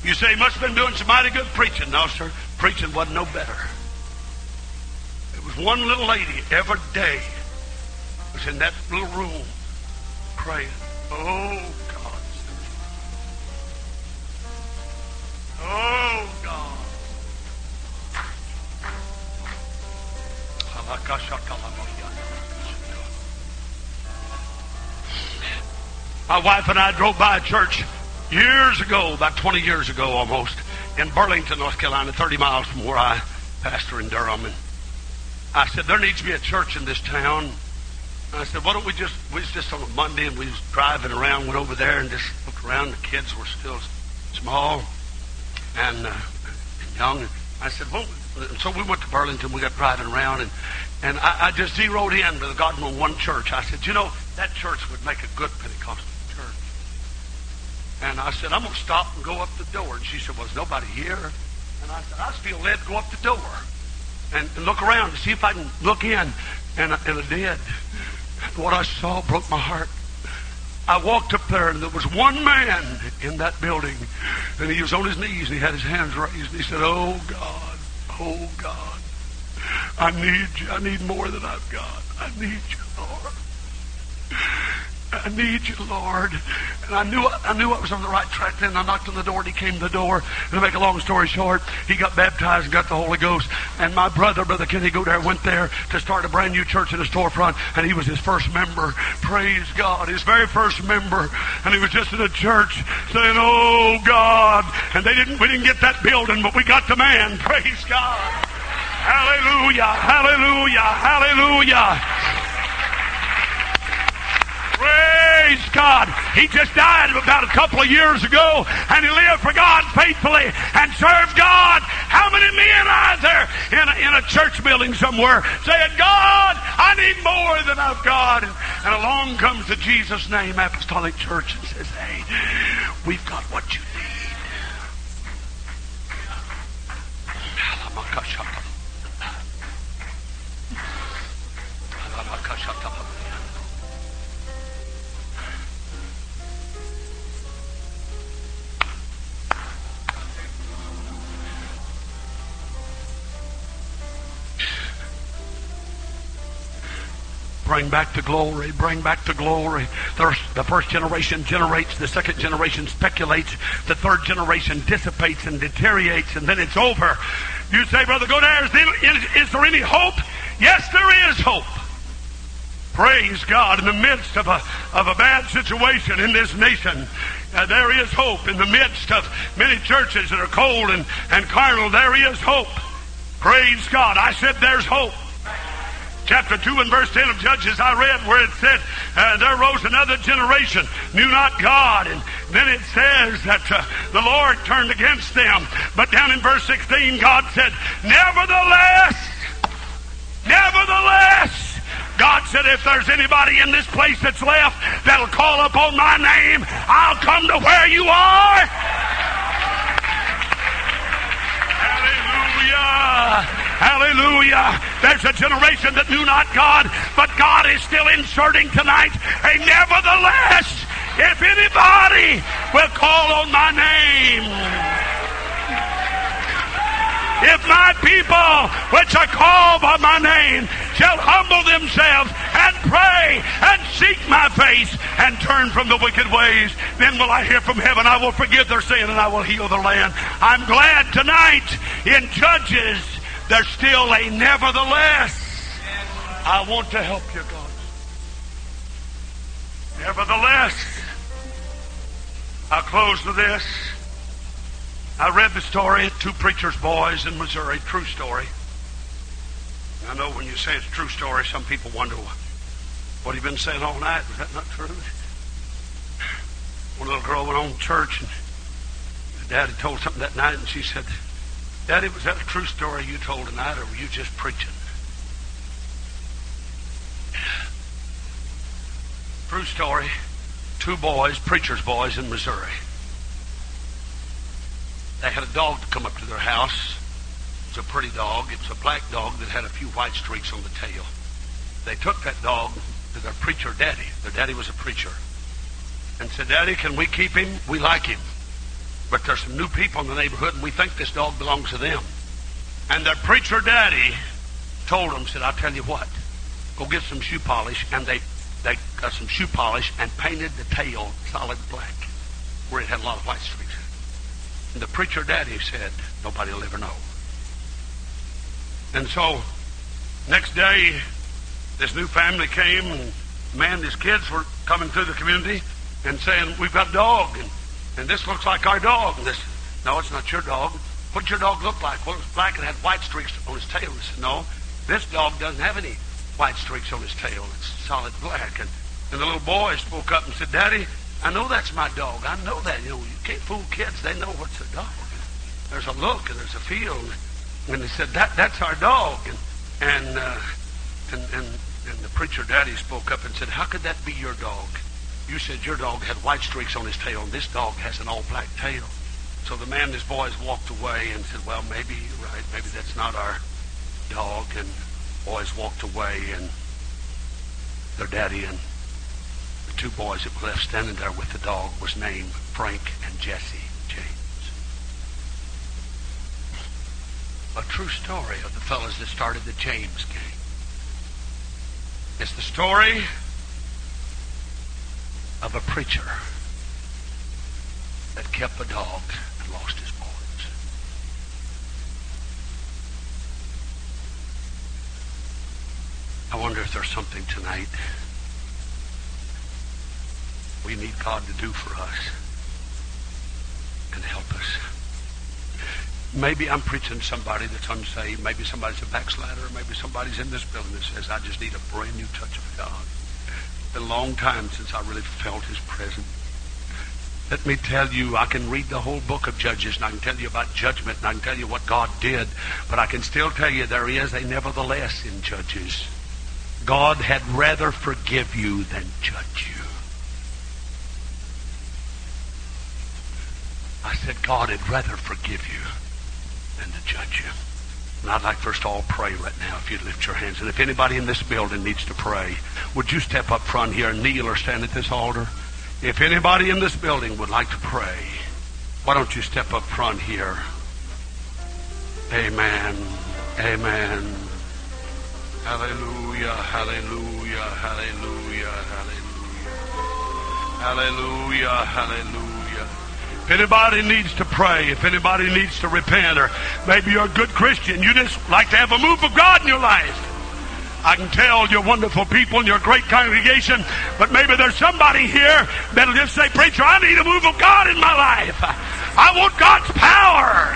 You say, he must have been doing some mighty good preaching. No, sir. Preaching wasn't no better. It was one little lady every day was in that little room praying. Oh, God. Oh, God. My wife and I drove by a church years ago, about 20 years ago almost, in Burlington, North Carolina, 30 miles from where I pastor in Durham. And I said, there needs to be a church in this town. I said, why don't we just, we was just on a Monday and we was driving around, went over there and just looked around. The kids were still small and uh, young. I said, well, so we went to Burlington. We got driving around, and and I, I just zeroed in with God on one church. I said, you know, that church would make a good Pentecostal. And I said, I'm going to stop and go up the door. And she said, there's nobody here. And I said, I feel led to go up the door and, and look around to see if I can look in. And, I- and I did. What I saw broke my heart. I walked up there and there was one man in that building and he was on his knees and he had his hands raised and he said, Oh God, oh God, I need you. I need more than I've got. I need you, Lord. I need you, Lord. And I knew I knew I was on the right track then. I knocked on the door and he came to the door. And to make a long story short, he got baptized and got the Holy Ghost. And my brother, Brother Kenny Godair, went there to start a brand new church in the storefront. And he was his first member. Praise God. His very first member. And he was just in a church saying, Oh God. And they didn't we didn't get that building, but we got the man. Praise God. Hallelujah. Hallelujah. Hallelujah. Praise God. He just died about a couple of years ago, and he lived for God faithfully and served God. How many men are there in a, in a church building somewhere saying, God, I need more than I've got? And, and along comes the Jesus name Apostolic Church and says, hey, we've got what you need. Bring back to glory. Bring back to glory. The first generation generates. The second generation speculates. The third generation dissipates and deteriorates, and then it's over. You say, Brother Godair, is, is there any hope? Yes, there is hope. Praise God in the midst of a, of a bad situation in this nation. Uh, there is hope in the midst of many churches that are cold and, and carnal. There is hope. Praise God. I said there's hope chapter 2 and verse 10 of Judges, I read where it said, uh, There rose another generation, knew not God. And then it says that uh, the Lord turned against them. But down in verse 16, God said, Nevertheless, nevertheless, God said, if there's anybody in this place that's left that'll call upon my name, I'll come to where you are. Hallelujah. Hallelujah. There's a generation that knew not God, but God is still inserting tonight a nevertheless, if anybody will call on my name. If my people, which are called by my name, shall humble themselves and pray and seek my face and turn from the wicked ways, then will I hear from heaven. I will forgive their sin and I will heal their land. I'm glad tonight in Judges there's still a nevertheless. I want to help you, God. Nevertheless, I'll close with this. I read the story of two preacher's boys in Missouri, true story. I know when you say it's a true story, some people wonder what you been saying all night? Was that not true? One little girl went home to church and Daddy told something that night, and she said, Daddy, was that a true story you told tonight, or were you just preaching? True story. Two boys, preacher's boys in Missouri. They had a dog come up to their house. It was a pretty dog. It was a black dog that had a few white streaks on the tail. They took that dog to their preacher daddy. Their daddy was a preacher. And said, Daddy, can we keep him? We like him. But there's some new people in the neighborhood, and we think this dog belongs to them. And their preacher daddy told them, said, I'll tell you what, go get some shoe polish. And they, they got some shoe polish and painted the tail solid black, where it had a lot of white streaks. And the preacher daddy said, nobody will ever know. And so, next day, this new family came, and man, his kids were coming through the community and saying, we've got a dog. And and this looks like our dog. And this, no, it's not your dog. What does your dog look like? Well, it's black and had white streaks on his tail. He said, no, this dog doesn't have any white streaks on his tail. It's solid black. And, and the little boy spoke up and said, Daddy, I know that's my dog. I know that. You know, you can't fool kids. They know what's a dog. There's a look and there's a feel. And they said, that, that's our dog. And, and, uh, and, and, and the preacher daddy spoke up and said, how could that be your dog? You said your dog had white streaks on his tail, and this dog has an all black tail. So the man and his boys walked away and said, Well, maybe you're right. Maybe that's not our dog. And boys walked away, and their daddy and the two boys that were left standing there with the dog was named Frank and Jesse James. A true story of the fellas that started the James gang. It's the story of a preacher that kept a dog and lost his boys. I wonder if there's something tonight we need God to do for us and help us. Maybe I'm preaching to somebody that's unsaved. Maybe somebody's a backslider. Maybe somebody's in this building that says, I just need a brand new touch of God been a long time since I really felt his presence. Let me tell you, I can read the whole book of Judges and I can tell you about judgment and I can tell you what God did, but I can still tell you there is a nevertheless in Judges. God had rather forgive you than judge you. I said, God had rather forgive you than to judge you. And I'd like first of all pray right now if you'd lift your hands. And if anybody in this building needs to pray, would you step up front here and kneel or stand at this altar? If anybody in this building would like to pray, why don't you step up front here? Amen. Amen. Hallelujah. Hallelujah. Hallelujah. Hallelujah. Hallelujah. Hallelujah. If anybody needs to pray, if anybody needs to repent, or maybe you're a good Christian, you just like to have a move of God in your life. I can tell you're wonderful people and you're a great congregation, but maybe there's somebody here that'll just say, Preacher, I need a move of God in my life. I want God's power.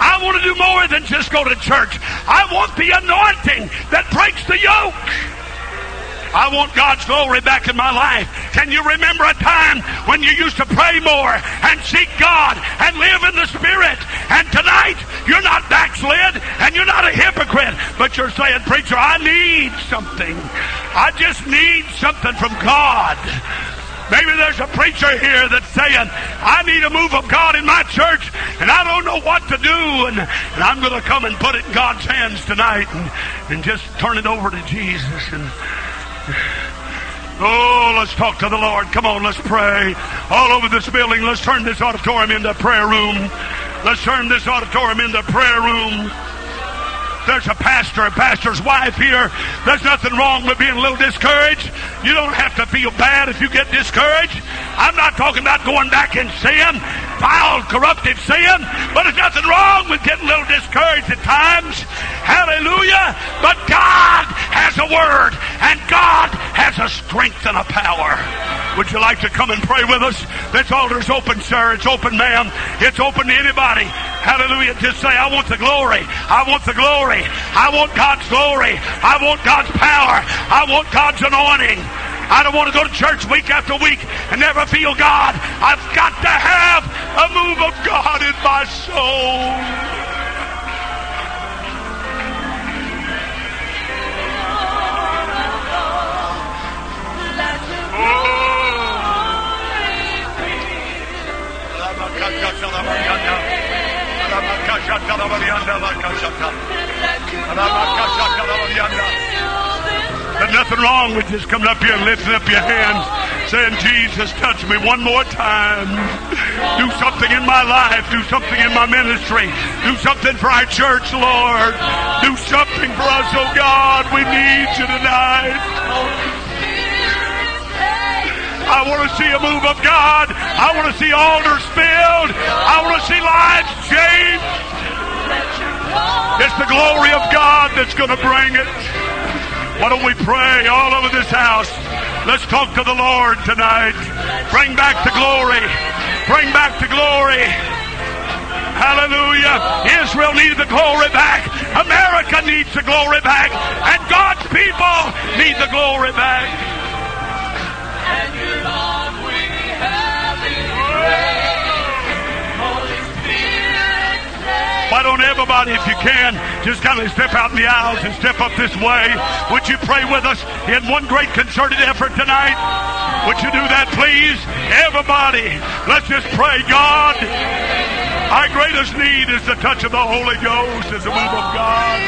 I want to do more than just go to church. I want the anointing that breaks the yoke. I want God's glory back in my life. Can you remember a time when you used to pray more and seek God and live in the Spirit? And tonight, you're not backslid and you're not a hypocrite, but you're saying, Preacher, I need something. I just need something from God. Maybe there's a preacher here that's saying, I need a move of God in my church and I don't know what to do. And, and I'm going to come and put it in God's hands tonight and, and just turn it over to Jesus. And Oh, let's talk to the Lord. Come on, let's pray. All over this building, let's turn this auditorium into a prayer room. Let's turn this auditorium into a prayer room. There's a pastor, a pastor's wife here. There's nothing wrong with being a little discouraged. You don't have to feel bad if you get discouraged. I'm not talking about going back in sin, foul, corrupted sin, but there's nothing wrong with getting a little discouraged at times. Hallelujah. But God has a word, and God has a strength and a power. Would you like to come and pray with us? This altar's open, sir. It's open, ma'am. It's open to anybody. Hallelujah. Just say, I want the glory. I want the glory. I want God's glory. I want God's power. I want God's anointing. I don't want to go to church week after week and never feel God. I've got to have a move of God in my soul. There's nothing wrong with just coming up here and lifting up your hands, saying, Jesus, touch me one more time. Do something in my life. Do something in my ministry. Do something for our church, Lord. Do something for us, oh God. We need you tonight. I want to see a move of God. I want to see altars filled. I want to see lives changed. It's the glory of God that's going to bring it. Why don't we pray all over this house? Let's talk to the Lord tonight. Bring back the glory. Bring back the glory. Hallelujah. Israel needed the glory back. America needs the glory back. And God's people need the glory back. Why don't everybody, if you can, just kind of step out in the aisles and step up this way? Would you pray with us in one great concerted effort tonight? Would you do that, please? Everybody, let's just pray. God, our greatest need is the touch of the Holy Ghost, is the move of God.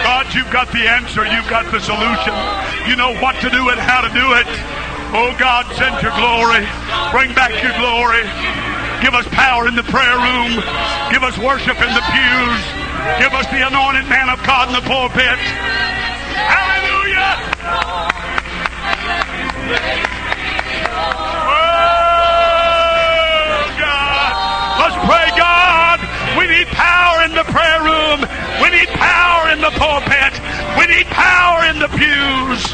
God, you've got the answer. You've got the solution. You know what to do and how to do it. Oh God, send your glory. Bring back your glory. Give us power in the prayer room. Give us worship in the pews. Give us the anointed man of God in the pulpit. Hallelujah. Oh, God. Let's pray, God. We need power in the prayer room. We need power in the pulpit. We need power in the pews.